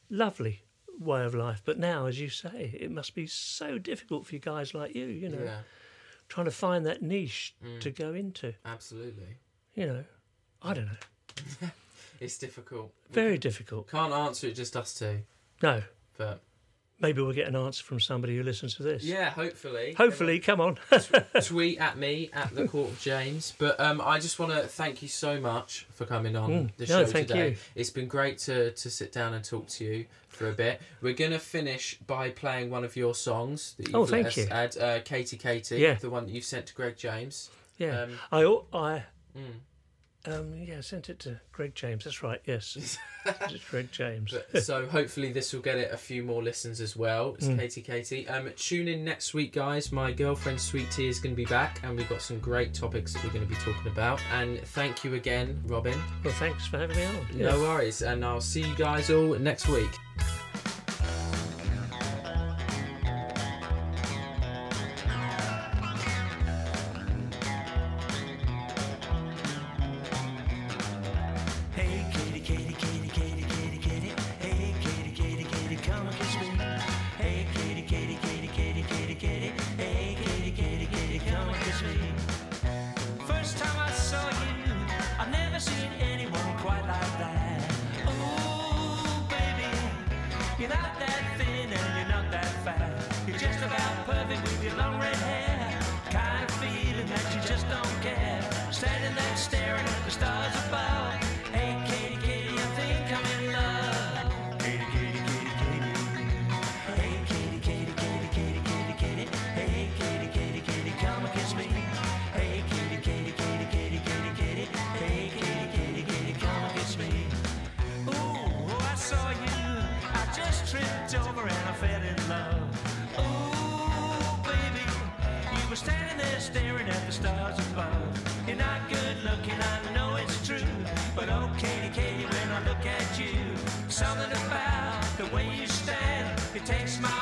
Speaker 2: lovely way of life. But now, as you say, it must be so difficult for you guys like you, you know,
Speaker 1: Yeah.
Speaker 2: trying to find that niche mm. to go into.
Speaker 1: Absolutely.
Speaker 2: You know, I don't know, [laughs]
Speaker 1: It's difficult.
Speaker 2: very difficult.
Speaker 1: Can't answer it just us two,
Speaker 2: No,
Speaker 1: but
Speaker 2: maybe we'll get an answer from somebody who listens to this.
Speaker 1: yeah, hopefully.
Speaker 2: Hopefully, come on. [laughs] [laughs]
Speaker 1: tweet at me at the Court of James. But um, I just want to thank you so much for coming on
Speaker 2: Mm.
Speaker 1: the
Speaker 2: No,
Speaker 1: show
Speaker 2: thank
Speaker 1: today.
Speaker 2: you.
Speaker 1: It's been great to, to sit down and talk to you for a bit. We're gonna finish by playing one of your songs that you've
Speaker 2: Oh,
Speaker 1: let
Speaker 2: thank
Speaker 1: us
Speaker 2: you.
Speaker 1: add, uh, Katie Katie,
Speaker 2: Yeah.
Speaker 1: the one that you've sent to Greg James.
Speaker 2: yeah,
Speaker 1: Um,
Speaker 2: I, I,
Speaker 1: Mm.
Speaker 2: Um, yeah, I sent it to Greg James. That's right. Yes, [laughs] it's Greg James.
Speaker 1: So hopefully this will get it a few more listens as well. It's
Speaker 2: Mm.
Speaker 1: Katie Katie. Um, tune in next week, guys. My girlfriend Sweet Tea is going to be back, and we've got some great topics that we're going to be talking about. And thank you again, Robin.
Speaker 2: Well, thanks for having me on. Yeah.
Speaker 1: No worries, and I'll see you guys all next week.
Speaker 3: takes my